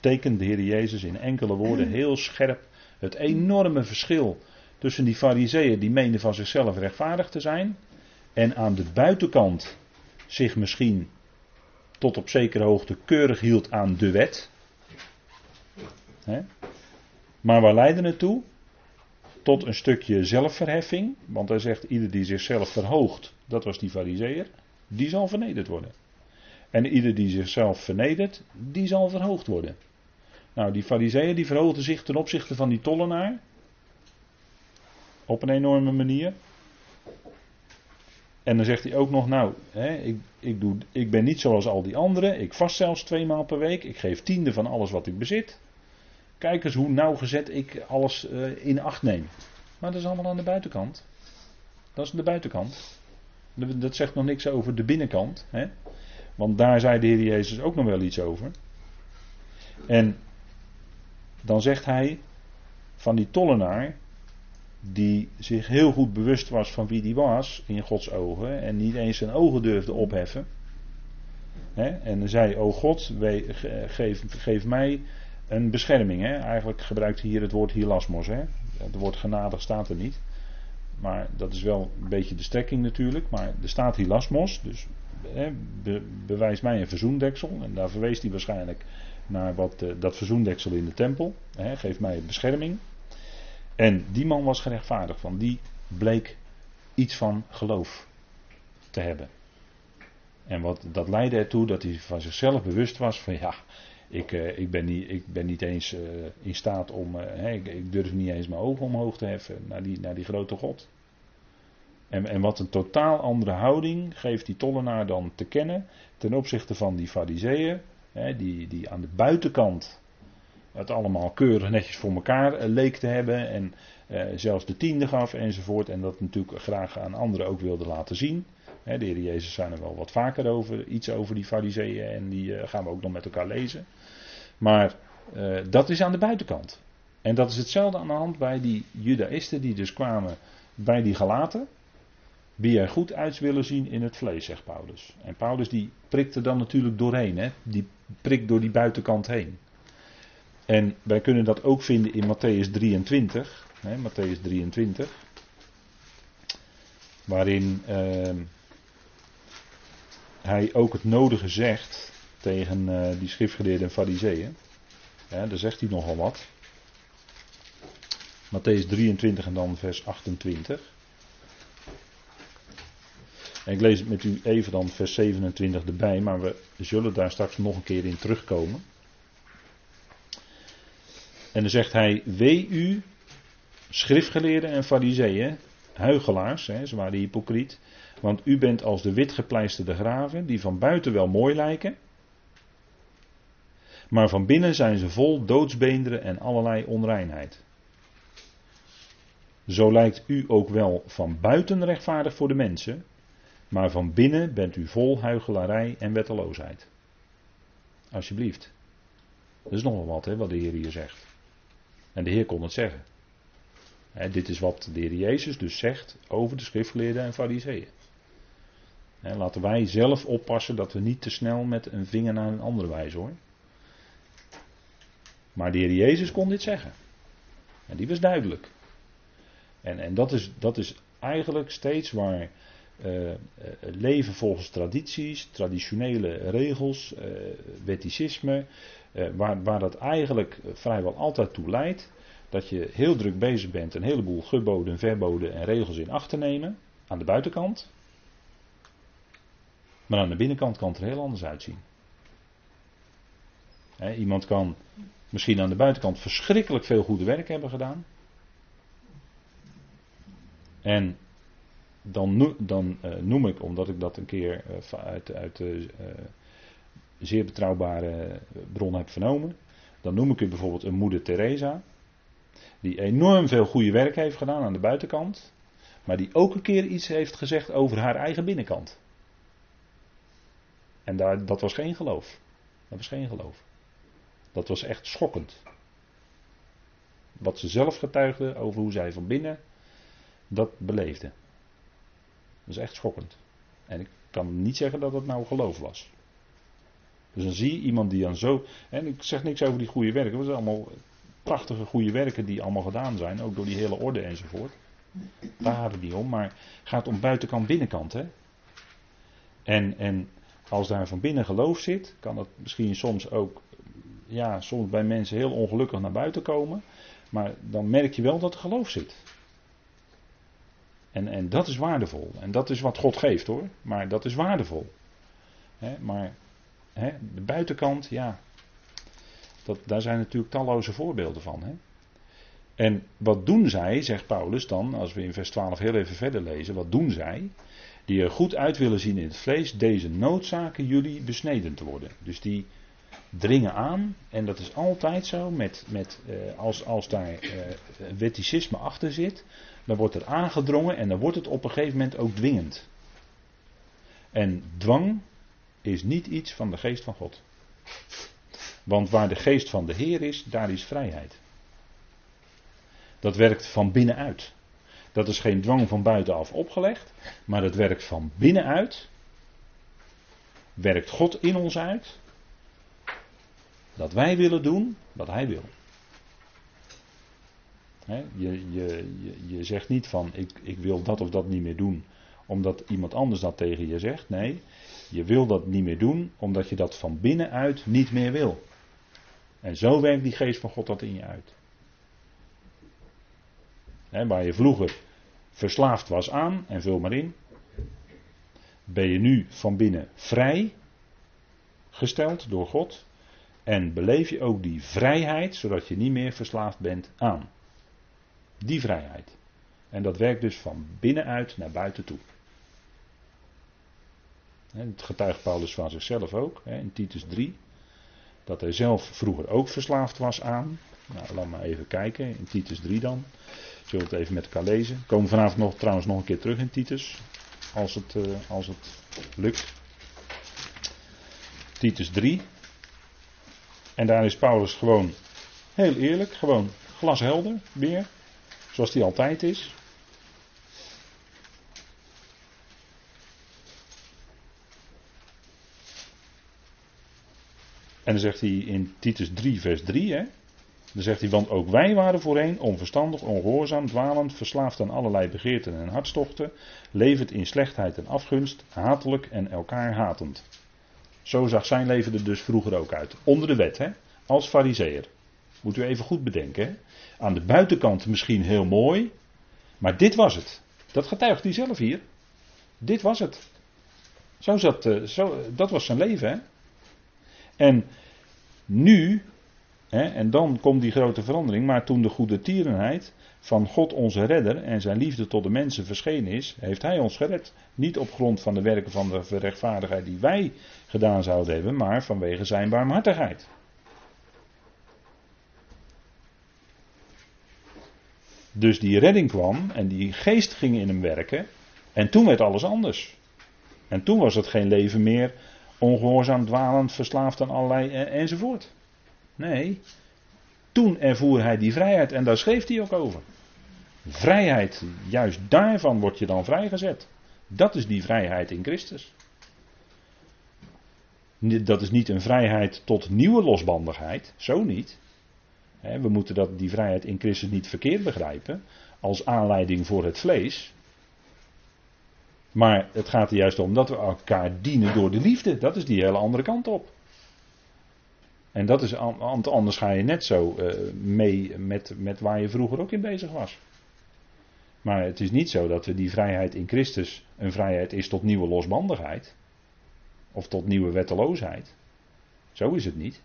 tekent de Heer Jezus in enkele woorden heel scherp het enorme verschil tussen die fariseeën die meenden van zichzelf rechtvaardig te zijn. En aan de buitenkant zich misschien tot op zekere hoogte keurig hield aan de wet. Maar waar leidde het toe? Tot een stukje zelfverheffing. Want hij zegt, ieder die zichzelf verhoogt, dat was die fariseer, die zal vernederd worden. En ieder die zichzelf vernedert, die zal verhoogd worden. Nou, die fariseeën die verhoogden zich ten opzichte van die tollenaar. Op een enorme manier. En dan zegt hij ook nog, nou, hè, ik, ik, doe, ik ben niet zoals al die anderen. Ik vast zelfs twee maal per week. Ik geef tiende van alles wat ik bezit. Kijk eens hoe nauwgezet ik alles uh, in acht neem. Maar dat is allemaal aan de buitenkant. Dat is de buitenkant. Dat zegt nog niks over de binnenkant. Hè? Want daar zei de Heer Jezus ook nog wel iets over. En dan zegt hij van die tollenaar, die zich heel goed bewust was van wie die was in Gods ogen en niet eens zijn ogen durfde opheffen. Hè? En zei, o God, geef, geef mij een bescherming. Hè? Eigenlijk gebruikt hij hier het woord hilasmos. Het woord genadig staat er niet. Maar dat is wel een beetje de strekking natuurlijk. Maar er staat hilasmos. Dus hè, bewijs mij een verzoendeksel. En daar verwees hij waarschijnlijk naar wat, uh, dat verzoendeksel in de tempel. Hè? Geef mij bescherming. En die man was gerechtvaardigd van. Die bleek iets van geloof te hebben. En wat, dat leidde ertoe dat hij van zichzelf bewust was van ja, ik, uh, ik, ben, niet, ik ben niet eens uh, in staat om, ik, ik, durf niet eens mijn ogen omhoog te heffen naar die, naar die grote God. En, en wat een totaal andere houding geeft die tollenaar dan te kennen ten opzichte van die fariseeën, die, die aan de buitenkant het allemaal keurig netjes voor elkaar leek te hebben en zelfs de tiende gaf enzovoort en dat natuurlijk graag aan anderen ook wilde laten zien. De Heer Jezus zijn er wel wat vaker over, iets over die fariseeën en die gaan we ook nog met elkaar lezen. Maar uh, dat is aan de buitenkant. En dat is hetzelfde aan de hand bij die judaïsten die dus kwamen bij die galaten. Wie er goed uit willen zien in het vlees, zegt Paulus. En Paulus die prikt er dan natuurlijk doorheen. Hè? Die prikt door die buitenkant heen. En wij kunnen dat ook vinden in Matthäus 23. Hè? Matthäus 23. Waarin uh, hij ook het nodige zegt tegen uh, die schriftgeleerden en fariseeën. Daar zegt hij nogal wat. Matthäus 23 en dan vers 28. En ik lees het met u even dan vers 27 erbij, maar we zullen daar straks nog een keer in terugkomen. En dan zegt hij, wee u, schriftgeleerden en fariseeën, huigelaars, hè, ze waren hypocriet, want u bent als de witgepleisterde graven, die van buiten wel mooi lijken, maar van binnen zijn ze vol doodsbeenderen en allerlei onreinheid. Zo lijkt u ook wel van buiten rechtvaardig voor de mensen, maar van binnen bent u vol huichelarij en wetteloosheid. Alsjeblieft. Dat is nogal wat, hè, wat de Heer hier zegt. En de Heer kon het zeggen. dit is wat de Heer Jezus dus zegt over de schriftgeleerden en fariseeën. laten wij zelf oppassen dat we niet te snel met een vinger naar een andere wijzen hoor. Maar de Heer Jezus kon dit zeggen. En die was duidelijk. En, en dat, is, dat is eigenlijk steeds waar uh, leven volgens tradities, traditionele regels, uh, wetticisme, waar, waar dat eigenlijk vrijwel altijd toe leidt, dat je heel druk bezig bent een heleboel geboden, verboden en regels in acht te nemen, aan de buitenkant. Maar aan de binnenkant kan het er heel anders uitzien. iemand kan misschien aan de buitenkant verschrikkelijk veel goede werk hebben gedaan. En dan, dan uh, noem ik, omdat ik dat een keer uh, uit, uit uh, zeer betrouwbare bron heb vernomen, dan noem ik u bijvoorbeeld een moeder Teresa, die enorm veel goede werk heeft gedaan aan de buitenkant, maar die ook een keer iets heeft gezegd over haar eigen binnenkant. En daar, dat was geen geloof. Dat was geen geloof. Dat was echt schokkend. Wat ze zelf getuigden over hoe zij van binnen dat beleefden. Dat is echt schokkend. En ik kan niet zeggen dat het nou geloof was. Dus dan zie je iemand die dan zo. En ik zeg niks over die goede werken. Dat zijn allemaal prachtige goede werken die allemaal gedaan zijn. Ook door die hele orde enzovoort. Daar niet om. Maar gaat om buitenkant, binnenkant. Hè? En, en als daar van binnen geloof zit, kan dat misschien soms ook ja, soms bij mensen heel ongelukkig naar buiten komen. Maar dan merk je wel dat er geloof zit. En, en dat is waardevol. En dat is wat God geeft hoor. Maar dat is waardevol. maar de buitenkant, ja. Dat, daar zijn natuurlijk talloze voorbeelden van. En wat doen zij, zegt Paulus dan, als we in vers 12 heel even verder lezen. Wat doen zij? Die er goed uit willen zien in het vlees, deze noodzaken jullie besneden te worden. Dus die dringen aan. En dat is altijd zo, met, met, uh, als, als daar wetticisme achter zit, dan wordt er aangedrongen en dan wordt het op een gegeven moment ook dwingend. En dwang is niet iets van de geest van God. Want waar de geest van de Heer is, daar is vrijheid. Dat werkt van binnenuit. Dat is geen dwang van buitenaf opgelegd, maar dat werkt van binnenuit. Werkt God in ons uit dat wij willen doen wat hij wil. je, je, je, je, zegt niet van ik, ik wil dat of dat niet meer doen omdat iemand anders dat tegen je zegt. Nee, je wil dat niet meer doen omdat je dat van binnenuit niet meer wil. En zo werkt die geest van God dat in je uit. waar je vroeger verslaafd was aan, en vul maar in, ben je nu van binnen vrij gesteld door God. En beleef je ook die vrijheid, zodat je niet meer verslaafd bent aan. Die vrijheid. En dat werkt dus van binnenuit naar buiten toe. Het getuigt Paulus van zichzelf ook, in Titus 3. Dat hij zelf vroeger ook verslaafd was aan. Nou, laat maar even kijken, in Titus 3 dan. Zullen we het even met elkaar lezen. Komen vanavond nog, trouwens nog een keer terug in Titus. Als het, uh, als het lukt. Titus 3. En daar is Paulus gewoon heel eerlijk, gewoon glashelder weer. Zoals hij altijd is. En dan zegt hij in Titus 3, vers 3, hè, dan zegt hij, want ook wij waren voorheen onverstandig, ongehoorzaam, dwalend, verslaafd aan allerlei begeerten en hartstochten, levend in slechtheid en afgunst, hatelijk en elkaar hatend. Zo zag zijn leven er dus vroeger ook uit. Onder de wet, hè? als fariseer. Moet u even goed bedenken. Hè? Aan de buitenkant misschien heel mooi, maar dit was het. Dat getuigt hij zelf hier. Dit was het. Zo zat, eh, zo, dat was zijn leven. Hè? En nu, hè, en dan komt die grote verandering, maar toen de goede tierenheid van God onze redder en zijn liefde tot de mensen verschenen is, heeft hij ons gered. Niet op grond van de werken van de rechtvaardigheid die wij gedaan zouden hebben, maar vanwege zijn barmhartigheid. Dus die redding kwam en die geest ging in hem werken en toen werd alles anders. En toen was het geen leven meer ongehoorzaam, dwalend, verslaafd aan allerlei enzovoort. Nee, toen ervoer hij die vrijheid en daar schreef hij ook over. Vrijheid, juist daarvan word je dan vrijgezet. Dat is die vrijheid in Christus. Dat is niet een vrijheid tot nieuwe losbandigheid, zo niet. We moeten dat, die vrijheid in Christus niet verkeerd begrijpen als aanleiding voor het vlees. Maar het gaat er juist om dat we elkaar dienen door de liefde. Dat is die hele andere kant op. En dat is, anders ga je net zo eh, mee met, met waar je vroeger ook in bezig was. Maar het is niet zo dat we die vrijheid in Christus een vrijheid is tot nieuwe losbandigheid. Of tot nieuwe wetteloosheid. Zo is het niet.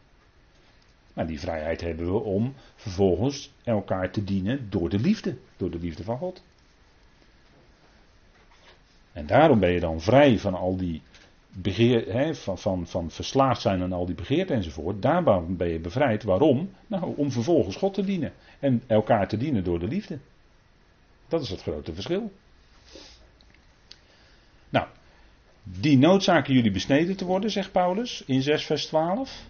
Maar die vrijheid hebben we om vervolgens elkaar te dienen door de liefde. Door de liefde van God. En daarom ben je dan vrij van al die begeer, hè, van, van, van verslaafd zijn aan al die begeerten enzovoort. Daar ben je bevrijd. Waarom? Nou, om vervolgens God te dienen. En elkaar te dienen door de liefde. Dat is het grote verschil. Nou, die noodzaken jullie besneden te worden, zegt Paulus in 6 vers 12.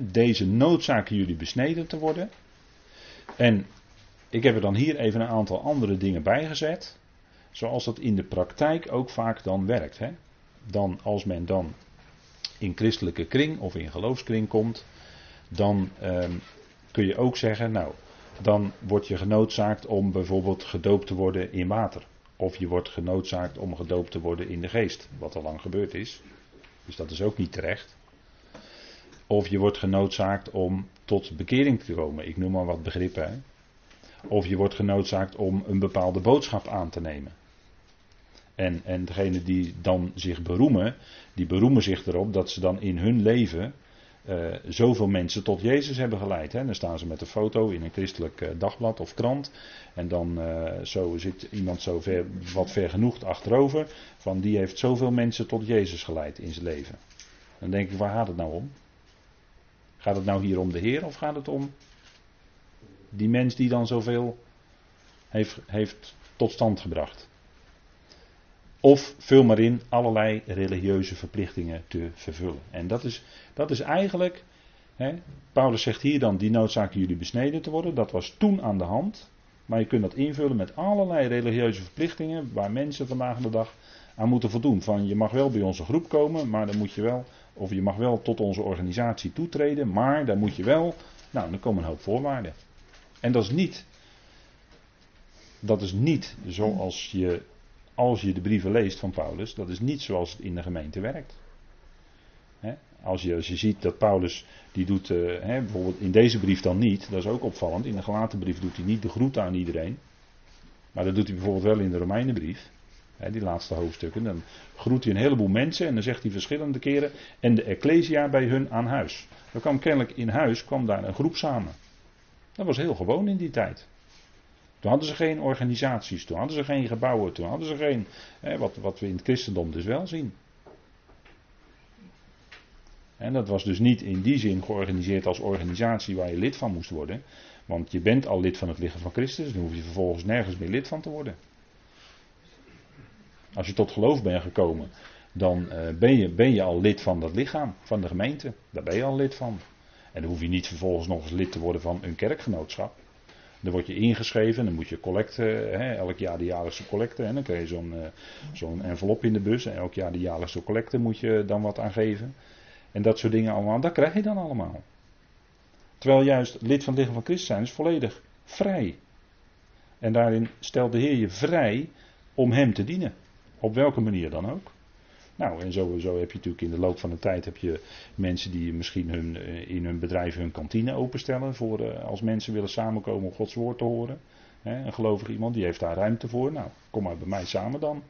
Deze noodzaken jullie besneden te worden. En ik heb er dan hier even een aantal andere dingen bij gezet. Zoals dat in de praktijk ook vaak dan werkt. Hè? Dan als men dan in christelijke kring of in geloofskring komt, dan ehm, kun je ook zeggen, nou, dan word je genoodzaakt om bijvoorbeeld gedoopt te worden in water. Of je wordt genoodzaakt om gedoopt te worden in de geest, wat al lang gebeurd is. Dus dat is ook niet terecht. Of je wordt genoodzaakt om tot bekering te komen. Ik noem maar wat begrippen. Hè? Of je wordt genoodzaakt om een bepaalde boodschap aan te nemen. En, en degene die dan zich beroemen, die beroemen zich erop dat ze dan in hun leven uh, zoveel mensen tot Jezus hebben geleid. Hè. Dan staan ze met een foto in een christelijk uh, dagblad of krant. En dan uh, zo zit iemand zo ver, wat vergenoegd achterover. Van die heeft zoveel mensen tot Jezus geleid in zijn leven. Dan denk ik, waar gaat het nou om? Gaat het nou hier om de Heer of gaat het om die mens die dan zoveel heeft, heeft tot stand gebracht? Of vul maar in allerlei religieuze verplichtingen te vervullen. En dat is, dat is eigenlijk, hè, Paulus zegt hier dan, die noodzaken jullie besneden te worden. Dat was toen aan de hand. Maar je kunt dat invullen met allerlei religieuze verplichtingen waar mensen vandaag de dag aan moeten voldoen. Van je mag wel bij onze groep komen, maar dan moet je wel, of je mag wel tot onze organisatie toetreden, maar dan moet je wel, nou dan komen een hoop voorwaarden. En dat is niet, dat is niet zoals je als je de brieven leest van Paulus, dat is niet zoals het in de gemeente werkt. Als, je, als je ziet dat Paulus, die doet uh, bijvoorbeeld in deze brief dan niet, dat is ook opvallend, in de gelaten brief doet hij niet de groet aan iedereen. Maar dat doet hij bijvoorbeeld wel in de Romeinenbrief. Die laatste hoofdstukken. Dan groet hij een heleboel mensen en dan zegt hij verschillende keren. En de Ecclesia bij hun aan huis. Dan kwam kennelijk in huis kwam daar een groep samen. Dat was heel gewoon in die tijd. Toen hadden ze geen organisaties, toen hadden ze geen gebouwen, toen hadden ze geen. Hè, wat, wat we in het christendom dus wel zien. En dat was dus niet in die zin georganiseerd als organisatie waar je lid van moest worden. Want je bent al lid van het lichaam van Christus, dan hoef je vervolgens nergens meer lid van te worden. Als je tot geloof bent gekomen, dan eh, ben, je, ben je al lid van dat lichaam, van de gemeente. Daar ben je al lid van. En dan hoef je niet vervolgens nog eens lid te worden van een kerkgenootschap. Dan word je ingeschreven, dan moet je collecte, hè, elk jaar de jaarlijkse collecte. En dan krijg je zo'n uh, zo'n envelop in de bus. En elk jaar de jaarlijkse collecte moet je dan wat aan geven. En dat soort dingen allemaal, dat krijg je dan allemaal. Terwijl juist lid van het lichaam van Christus zijn is volledig vrij. En daarin stelt de Heer je vrij om Hem te dienen. Op welke manier dan ook. Nou, en sowieso heb je natuurlijk in de loop van de tijd heb je mensen die misschien hun, eh, in hun bedrijf hun kantine openstellen. Voor, eh, als mensen willen samenkomen om Gods woord te horen. een gelovig iemand die heeft daar ruimte voor. Nou, kom maar bij mij samen dan.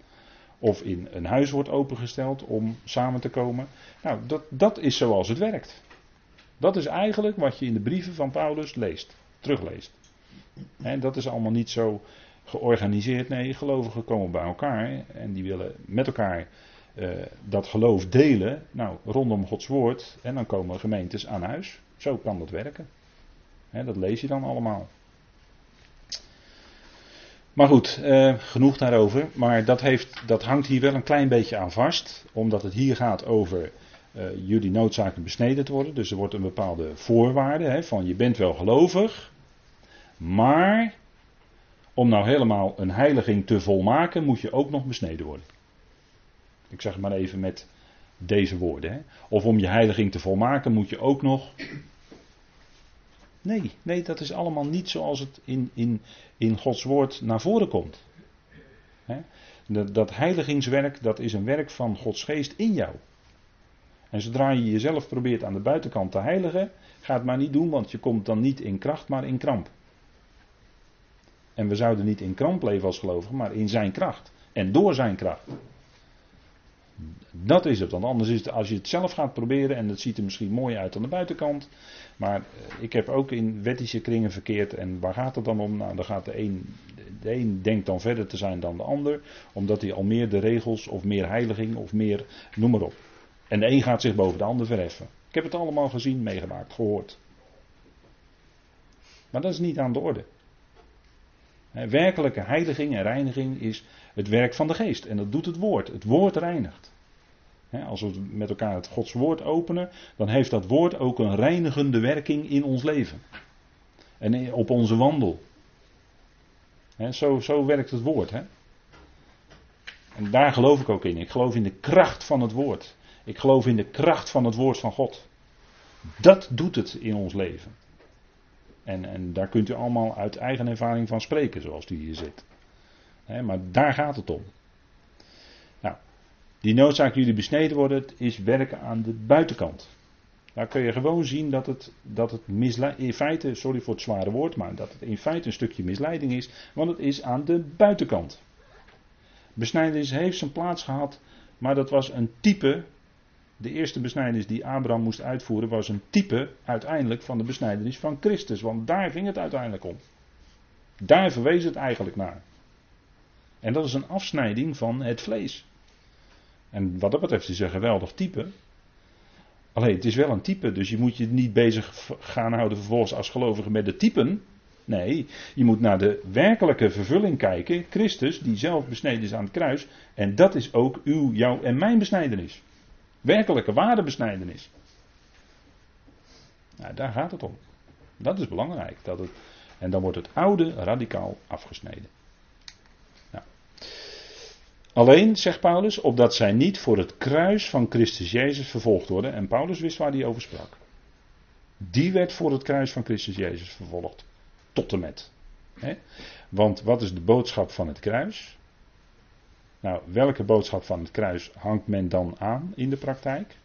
Of in een huis wordt opengesteld om samen te komen. Nou, dat, dat is zoals het werkt. Dat is eigenlijk wat je in de brieven van Paulus leest, terugleest. En dat is allemaal niet zo georganiseerd. Nee, gelovigen komen bij elkaar en die willen met elkaar uh, dat geloof delen. Nou, rondom Gods woord. En dan komen gemeentes aan huis. Zo kan dat werken. dat lees je dan allemaal. Maar goed, uh, genoeg daarover. Maar dat, heeft, dat hangt hier wel een klein beetje aan vast. Omdat het hier gaat over uh, jullie noodzaken besneden te worden. Dus er wordt een bepaalde voorwaarde van je bent wel gelovig. Maar om nou helemaal een heiliging te volmaken moet je ook nog besneden worden. Ik zeg het maar even met deze woorden. Hè. Of om je heiliging te volmaken moet je ook nog. Nee, nee, dat is allemaal niet zoals het in, in, in Gods woord naar voren komt. Hè. Dat, dat heiligingswerk, dat is een werk van Gods geest in jou. En zodra je jezelf probeert aan de buitenkant te heiligen, ga het maar niet doen, want je komt dan niet in kracht, maar in kramp. En we zouden niet in kramp leven als gelovigen, maar in zijn kracht. En door zijn kracht. Dat is het. Want anders is het, als je het zelf gaat proberen, en dat ziet er misschien mooi uit aan de buitenkant. Maar eh, ik heb ook in wettische kringen verkeerd. En waar gaat het dan om? Nou, dan gaat de een, de een denkt dan verder te zijn dan de ander. Omdat hij al meer de regels, of meer heiliging, of meer, noem maar op. En de een gaat zich boven de ander verheffen. Ik heb het allemaal gezien, meegemaakt, gehoord. Maar dat is niet aan de orde. Werkelijke heiliging en reiniging is het werk van de geest. En dat doet het woord. Het woord reinigt. Als we met elkaar het Gods woord openen, dan heeft dat woord ook een reinigende werking in ons leven. En op onze wandel. Zo, zo werkt het woord. En daar geloof ik ook in. Ik geloof in de kracht van het woord. Ik geloof in de kracht van het woord van God. Dat doet het in ons leven. En, en daar kunt u allemaal uit eigen ervaring van spreken, zoals die hier zit. Maar daar gaat het om. Nou, die noodzaak jullie besneden worden, is werken aan de buitenkant. Daar kun je gewoon zien dat het, dat het in feite, sorry voor het zware woord, maar dat het in feite een stukje misleiding is, want het is aan de buitenkant. Besnijdenis heeft zijn plaats gehad, maar dat was een type de eerste besnijdenis die Abraham moest uitvoeren was een type uiteindelijk van de besnijdenis van Christus. Want daar ging het uiteindelijk om. Daar verwees het eigenlijk naar. En dat is een afsnijding van het vlees. En wat dat betreft is een geweldig type. Alleen het is wel een type, dus je moet je niet bezig gaan houden vervolgens als gelovige met de typen. Nee, je moet naar de werkelijke vervulling kijken. Christus, die zelf besneden is aan het kruis. En dat is ook uw, jouw en mijn besnijdenis. Werkelijke waardebesnijdenis. Nou, daar gaat het om. Dat is belangrijk. Dat het, en dan wordt het oude radicaal afgesneden. Alleen, zegt Paulus, opdat zij niet voor het kruis van Christus Jezus vervolgd worden. En Paulus wist waar hij over sprak. Die werd voor het kruis van Christus Jezus vervolgd. Tot en met. Want wat is de boodschap van het kruis? Nou, welke boodschap van het kruis hangt men dan aan in de praktijk?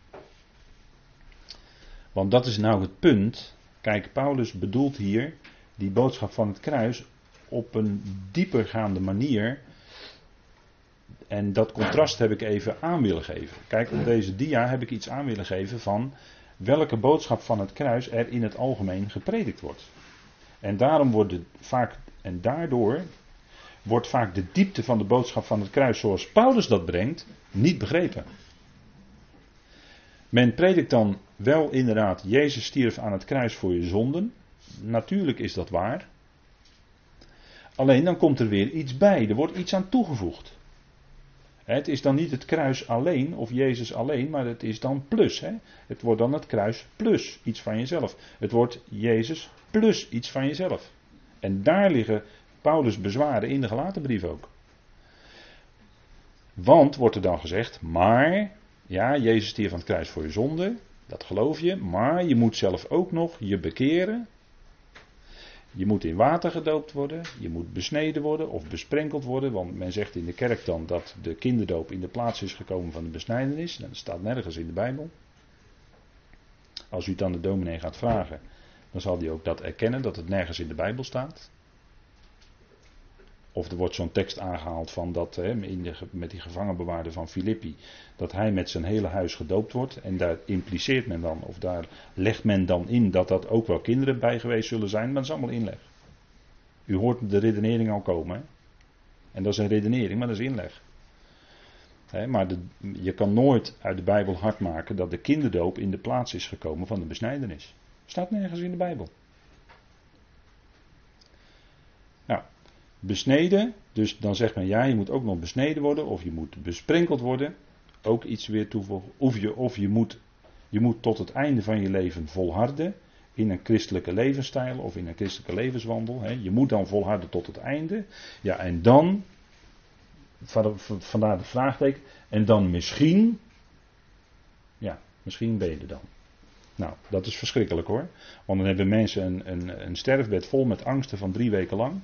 Want dat is nou het punt. Kijk, Paulus bedoelt hier die boodschap van het kruis op een diepergaande manier. En dat contrast heb ik even aan willen geven. Kijk, op deze dia heb ik iets aan willen geven van welke boodschap van het kruis er in het algemeen gepredikt wordt. En daarom wordt vaak, en daardoor wordt vaak de diepte van de boodschap van het kruis zoals Paulus dat brengt, niet begrepen. Men predikt dan wel inderdaad, Jezus stierf aan het kruis voor je zonden. Natuurlijk is dat waar. Alleen dan komt er weer iets bij, er wordt iets aan toegevoegd. Het is dan niet het kruis alleen of Jezus alleen, maar het is dan plus. Hè? Het wordt dan het kruis plus iets van jezelf. Het wordt Jezus plus iets van jezelf. En daar liggen Paulus' bezwaren in de gelaten brief ook. Want wordt er dan gezegd, maar, ja, Jezus stierf van het kruis voor je zonde, dat geloof je, maar je moet zelf ook nog je bekeren. Je moet in water gedoopt worden, je moet besneden worden of besprenkeld worden, want men zegt in de kerk dan dat de kinderdoop in de plaats is gekomen van de besnijdenis. Dat staat nergens in de Bijbel. Als u het de dominee gaat vragen, dan zal hij ook dat erkennen dat het nergens in de Bijbel staat. Of er wordt zo'n tekst aangehaald van dat hè, met die gevangenbewaarder van Filippi, dat hij met zijn hele huis gedoopt wordt. En daar impliceert men dan, of daar legt men dan in dat dat ook wel kinderen bij geweest zullen zijn, maar dat is allemaal inleg. U hoort de redenering al komen. Hè? En dat is een redenering, maar dat is inleg. maar de, je kan nooit uit de Bijbel hard maken dat de kinderdoop in de plaats is gekomen van de besnijdenis. Staat nergens in de Bijbel. Nou, besneden, dus dan zegt men ja, je moet ook nog besneden worden of je moet besprenkeld worden. Ook iets weer toevoegen. Of je, of je, moet, je moet tot het einde van je leven volharden in een christelijke levensstijl of in een christelijke levenswandel. Je moet dan volharden tot het einde. Ja, en dan, vandaar de vraagteken, en dan misschien, ja, misschien ben je er dan. Nou, dat is verschrikkelijk hoor. Want dan hebben mensen een, een, een sterfbed vol met angsten van drie weken lang.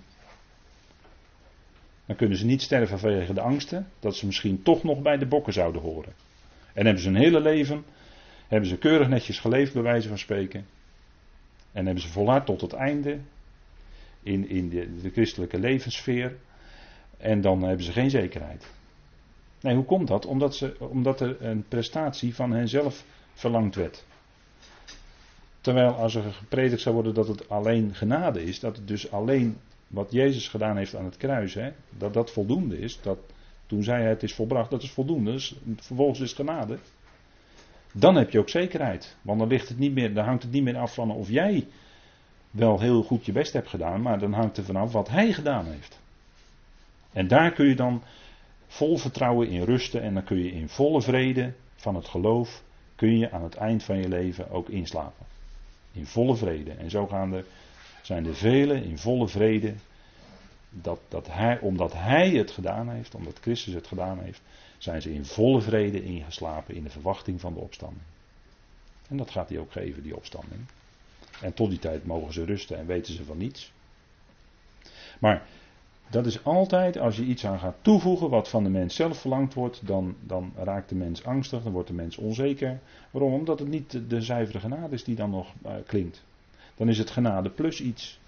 Dan kunnen ze niet sterven vanwege de angsten dat ze misschien toch nog bij de bokken zouden horen. En hebben ze hun hele leven, hebben ze keurig netjes geleefd bij wijze van spreken. En hebben ze volhard tot het einde in, in de, de christelijke levenssfeer. En dan hebben ze geen zekerheid. Nee, hoe komt dat? Omdat, ze, omdat er een prestatie van henzelf verlangd werd. Terwijl als er gepredikt zou worden dat het alleen genade is, dat het dus alleen wat Jezus gedaan heeft aan het kruis, hè, dat dat voldoende is. Dat, toen zei hij het is volbracht, dat is voldoende. Dus vervolgens is genade. Dan heb je ook zekerheid. Want dan, ligt het niet meer, dan hangt het niet meer af van of jij wel heel goed je best hebt gedaan, maar dan hangt het vanaf wat hij gedaan heeft. En daar kun je dan vol vertrouwen in rusten en dan kun je in volle vrede van het geloof, kun je aan het eind van je leven ook inslapen. In volle vrede. En zo gaan er zijn er velen in volle vrede. Dat, dat hij, omdat hij het gedaan heeft, omdat Christus het gedaan heeft, zijn ze in volle vrede ingeslapen in de verwachting van de opstanding. En dat gaat hij ook geven, die opstanding. En tot die tijd mogen ze rusten en weten ze van niets. Maar dat is altijd, als je iets aan gaat toevoegen wat van de mens zelf verlangd wordt, dan, dan raakt de mens angstig, dan wordt de mens onzeker. Waarom? Omdat het niet de, zuivere genade is die dan nog uh, klinkt. Dan is het genade plus iets.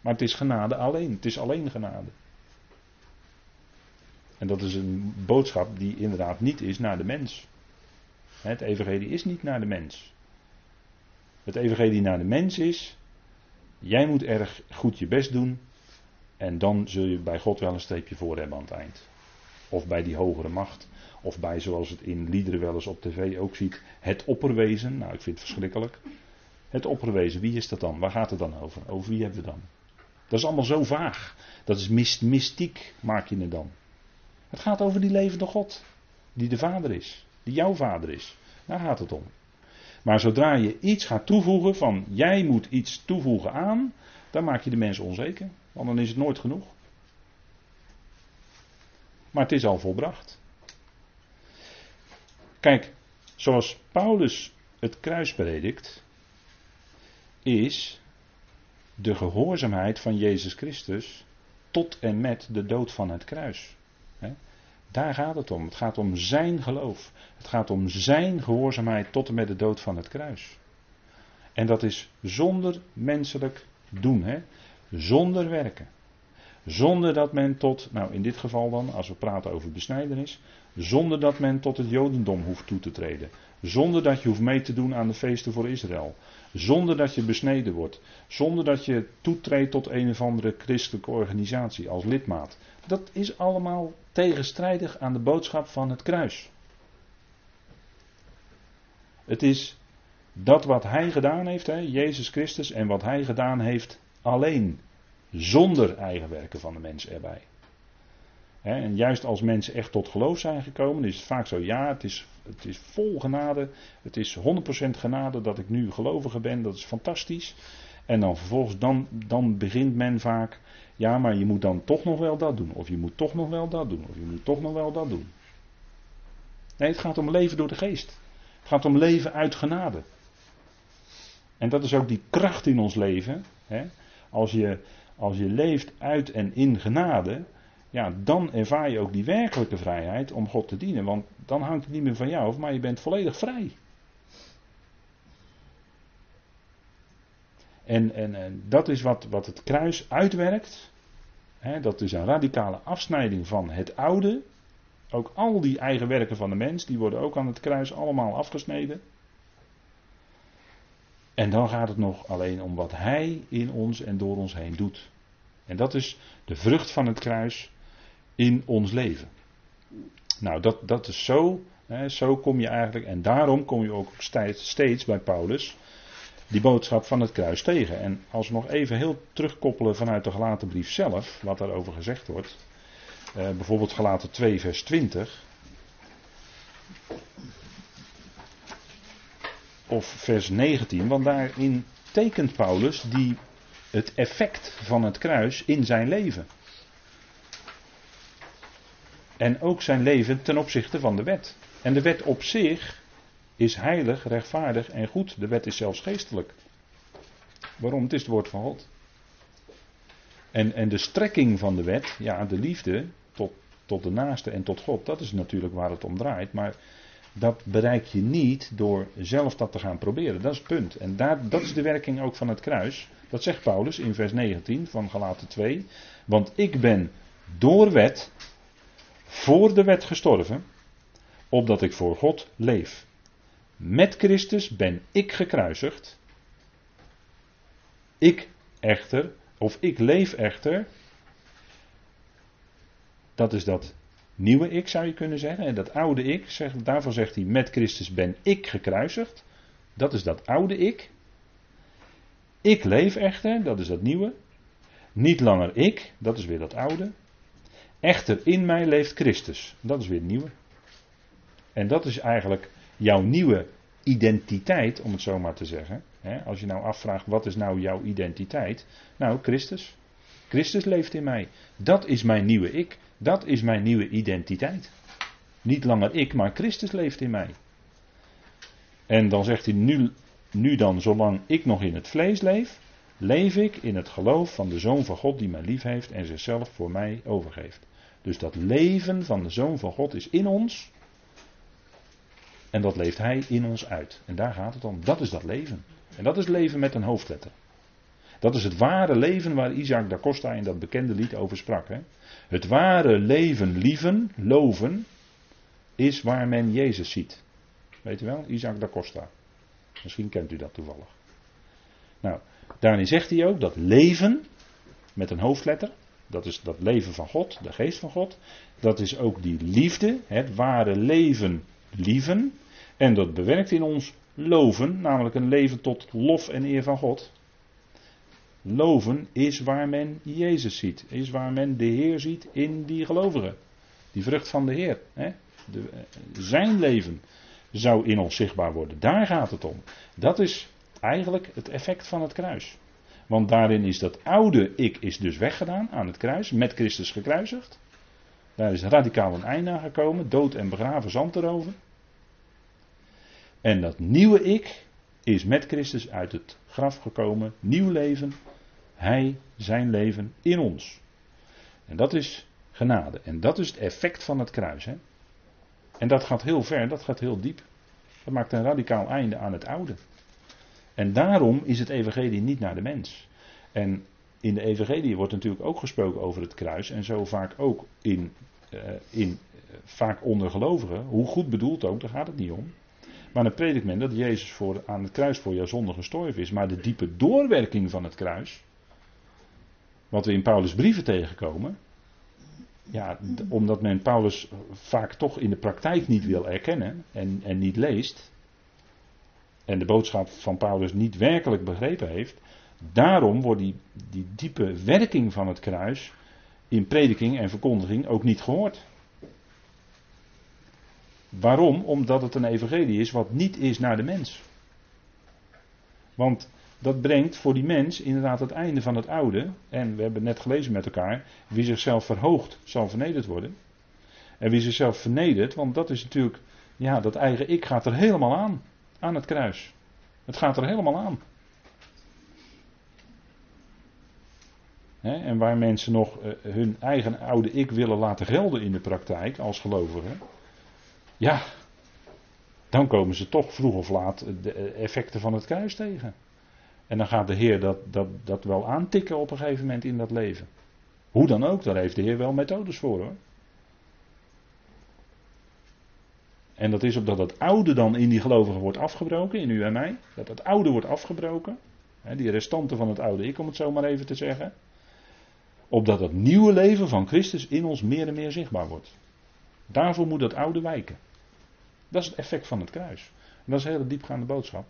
Maar het is genade alleen. Het is alleen genade. En dat is een boodschap die inderdaad niet is naar de mens. Het evangelie is niet naar de mens. Het evangelie naar de mens is, jij moet erg goed je best doen en dan zul je bij God wel een streepje voor hebben aan het eind. Of bij die hogere macht. Of bij, zoals het in liederen wel eens op tv ook ziet, het opperwezen. Nou, ik vind het verschrikkelijk. Het opperwezen, wie is dat dan? Waar gaat het dan over? Over wie hebben we dan? Dat is allemaal zo vaag. Dat is mystiek, maak je het dan. Het gaat over die levende God. Die de vader is. Die jouw vader is. Daar gaat het om. Maar zodra je iets gaat toevoegen van jij moet iets toevoegen aan, dan maak je de mensen onzeker. Want dan is het nooit genoeg. Maar het is al volbracht. Kijk, zoals Paulus het kruis predikt, is de gehoorzaamheid van Jezus Christus tot en met de dood van het kruis. Daar gaat het om. Het gaat om zijn geloof. Het gaat om zijn gehoorzaamheid tot en met de dood van het kruis. En dat is zonder menselijk doen, hè? zonder werken. Zonder dat men tot, nou in dit geval dan, als we praten over besnijdenis, zonder dat men tot het Jodendom hoeft toe te treden. Zonder dat je hoeft mee te doen aan de feesten voor Israël. Zonder dat je besneden wordt. Zonder dat je toetreedt tot een of andere christelijke organisatie als lidmaat. Dat is allemaal tegenstrijdig aan de boodschap van het kruis. Het is dat wat hij gedaan heeft, hè, Jezus Christus, en wat hij gedaan heeft alleen. Zonder eigen werken van de mens erbij. en juist als mensen echt tot geloof zijn gekomen, is het vaak zo: ja, het is, het is vol genade. Het is 100% genade dat ik nu gelovige ben. Dat is fantastisch. En dan vervolgens, dan, dan begint men vaak: ja, maar je moet dan toch nog wel dat doen. Of je moet toch nog wel dat doen. Of je moet toch nog wel dat doen. Nee, het gaat om leven door de geest. Het gaat om leven uit genade. En dat is ook die kracht in ons leven. Hè? Als, je, als je leeft uit en in genade, ja, dan ervaar je ook die werkelijke vrijheid om God te dienen. Want dan hangt het niet meer van jou af, maar je bent volledig vrij. En, en, en dat is wat, wat het kruis uitwerkt. Hè, dat is een radicale afsnijding van het oude. Ook al die eigen werken van de mens, die worden ook aan het kruis allemaal afgesneden. En dan gaat het nog alleen om wat Hij in ons en door ons heen doet. En dat is de vrucht van het kruis in ons leven. Nou, dat, dat is zo. Hè, zo kom je eigenlijk, en daarom kom je ook steeds bij Paulus die boodschap van het kruis tegen. En als we nog even heel terugkoppelen vanuit de gelaten brief zelf, wat daarover gezegd wordt. Eh, bijvoorbeeld gelaten 2 vers 20. Of vers 19, want daarin tekent Paulus die, het effect van het kruis in zijn leven. En ook zijn leven ten opzichte van de wet. En de wet op zich is heilig, rechtvaardig en goed. De wet is zelfs geestelijk. Waarom? Het is het woord van God. En, en de strekking van de wet, ja, de liefde tot, tot de naaste en tot God, dat is natuurlijk waar het om draait. Maar dat bereik je niet door zelf dat te gaan proberen. Dat is het punt. En daar, dat is de werking ook van het kruis. Dat zegt Paulus in vers 19 van Galaten 2. Want ik ben door wet voor de wet gestorven, opdat ik voor God leef. Met Christus ben ik gekruisigd. Ik echter, of ik leef echter. Dat is dat nieuwe ik zou je kunnen zeggen. En dat oude ik, zeg, daarvan zegt hij, met Christus ben ik gekruisigd. Dat is dat oude ik. Ik leef echter, dat is dat nieuwe. Niet langer ik, dat is weer dat oude. Echter in mij leeft Christus, dat is weer het nieuwe. En dat is eigenlijk jouw nieuwe identiteit, om het zo maar te zeggen. Als je nou afvraagt, wat is nou jouw identiteit? Nou, Christus. Christus leeft in mij. Dat is mijn nieuwe ik. Dat is mijn nieuwe identiteit. Niet langer ik, maar Christus leeft in mij. En dan zegt hij nu, nu dan, zolang ik nog in het vlees leef, leef ik in het geloof van de Zoon van God die mij lief heeft en zichzelf voor mij overgeeft. Dus dat leven van de Zoon van God is in ons. En dat leeft Hij in ons uit. En daar gaat het om. Dat is dat leven. En dat is leven met een hoofdletter. Dat is het ware leven waar Isaac da Costa in dat bekende lied over sprak. Hè? Het ware leven lieven, loven, is waar men Jezus ziet. Weet u wel? Isaac da Costa. Misschien kent u dat toevallig. Nou, daarin zegt hij ook dat leven, met een hoofdletter, dat is dat leven van God, de geest van God. Dat is ook die liefde, het ware leven lieven. En dat bewerkt in ons loven, namelijk een leven tot lof en eer van God. Loven is waar men Jezus ziet, is waar men de Heer ziet in die gelovigen. Die vrucht van de Heer. Hè? De, eh, zijn leven zou in ons zichtbaar worden. Daar gaat het om. Dat is eigenlijk het effect van het kruis. Want daarin is dat oude ik is dus weggedaan aan het kruis, met Christus gekruisigd. Daar is radicaal een einde aan gekomen, dood en begraven zand erover. En dat nieuwe ik is met Christus uit het graf gekomen, nieuw leven, hij, zijn leven in ons. En dat is genade. En dat is het effect van het kruis. Hè? En dat gaat heel ver, dat gaat heel diep. Dat maakt een radicaal einde aan het oude. En daarom is het evangelie niet naar de mens. En in de Evangelie wordt natuurlijk ook gesproken over het kruis. En zo vaak ook in, uh, in vaak onder gelovigen. Hoe goed bedoeld ook, daar gaat het niet om. Maar dan predikt men dat Jezus voor, aan het kruis voor jouw zonde gestorven is. Maar de diepe doorwerking van het kruis. Wat we in Paulus' brieven tegenkomen. Ja, omdat men Paulus vaak toch in de praktijk niet wil erkennen en, en niet leest. En de boodschap van Paulus niet werkelijk begrepen heeft. Daarom wordt die, die diepe werking van het kruis in prediking en verkondiging ook niet gehoord. Waarom? Omdat het een evangelie is wat niet is naar de mens. Want dat brengt voor die mens inderdaad het einde van het oude. En we hebben net gelezen met elkaar, wie zichzelf verhoogt zal vernederd worden. En wie zichzelf vernedert, want dat is natuurlijk, ja, dat eigen ik gaat er helemaal aan, aan het kruis. Het gaat er helemaal aan. en waar mensen nog eh, hun eigen oude ik willen laten gelden in de praktijk als gelovigen. Ja, dan komen ze toch vroeg of laat de effecten van het kruis tegen. En dan gaat de Heer dat, dat, dat wel aantikken op een gegeven moment in dat leven. Hoe dan ook, daar heeft de Heer wel methodes voor hoor. En dat is opdat het oude dan in die gelovigen wordt afgebroken, in u en mij. Dat het oude wordt afgebroken. die restanten van het oude ik, om het zo maar even te zeggen. Opdat het nieuwe leven van Christus in ons meer en meer zichtbaar wordt. Daarvoor moet dat oude wijken. Dat is het effect van het kruis. Dat is een hele diepgaande boodschap.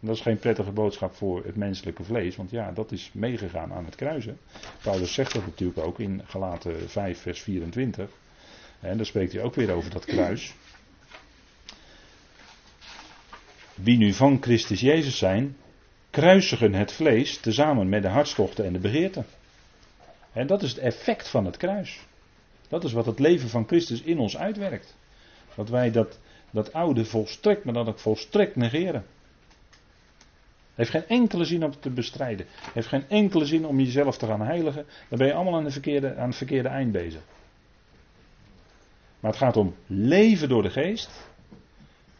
dat is geen prettige boodschap voor het menselijke vlees, want ja, dat is meegegaan aan het kruisen. Paulus zegt dat natuurlijk ook in Galaten 5, vers 24. En daar spreekt hij ook weer over dat kruis. Wie nu van Christus Jezus zijn, kruisigen het vlees tezamen met de hartstochten en de begeerten. En dat is het effect van het kruis. Dat is wat het leven van Christus in ons uitwerkt. Dat wij dat, dat oude volstrekt, maar dat ook volstrekt negeren. Heeft geen enkele zin om te bestrijden. Heeft geen enkele zin om jezelf te gaan heiligen. Dan ben je allemaal aan, de verkeerde, aan het verkeerde eind bezig. Maar het gaat om leven door de geest.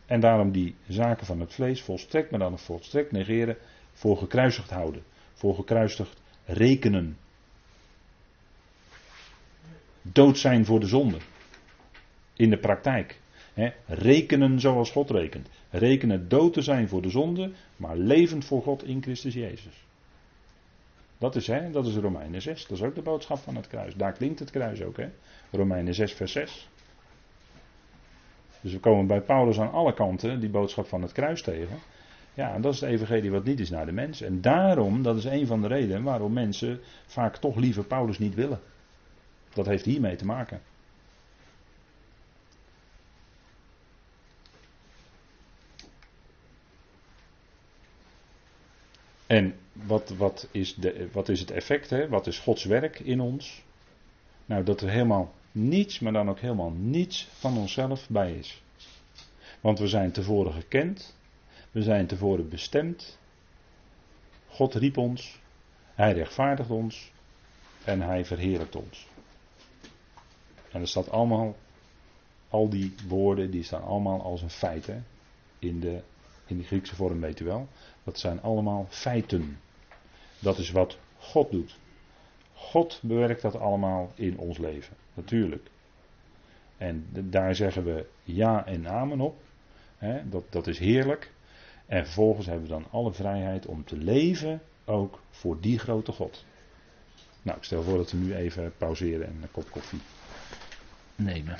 En daarom die zaken van het vlees volstrekt, maar dan ook volstrekt negeren. Voor gekruisigd houden. Voor gekruisigd rekenen. Dood zijn voor de zonde. In de praktijk rekenen zoals God rekent. Rekenen dood te zijn voor de zonde, maar levend voor God in Christus Jezus. Dat is, hè, dat is Romeinen 6. Dat is ook de boodschap van het kruis. Daar klinkt het kruis ook. Hè? Romeinen 6, vers 6. Dus we komen bij Paulus aan alle kanten die boodschap van het kruis tegen. Ja, en dat is het evangelie wat niet is naar de mens. En daarom, dat is een van de redenen waarom mensen vaak toch liever Paulus niet willen. Dat heeft hiermee te maken. En wat, wat, is, de, wat is het effect? Hè? Wat is Gods werk in ons? Nou, dat er helemaal niets, maar dan ook helemaal niets van onszelf bij is. Want we zijn tevoren gekend, we zijn tevoren bestemd. God riep ons, Hij rechtvaardigt ons en Hij verheerlijkt ons. En er staat allemaal, al die woorden, die staan allemaal als een feit hè? in de in de Griekse vorm weet u wel. Dat zijn allemaal feiten. Dat is wat God doet. God bewerkt dat allemaal in ons leven. Natuurlijk. En daar zeggen we ja en amen op. dat, dat is heerlijk. En vervolgens hebben we dan alle vrijheid om te leven ook voor die grote God. Nou, ik stel voor dat we nu even pauzeren en een kop koffie nemen.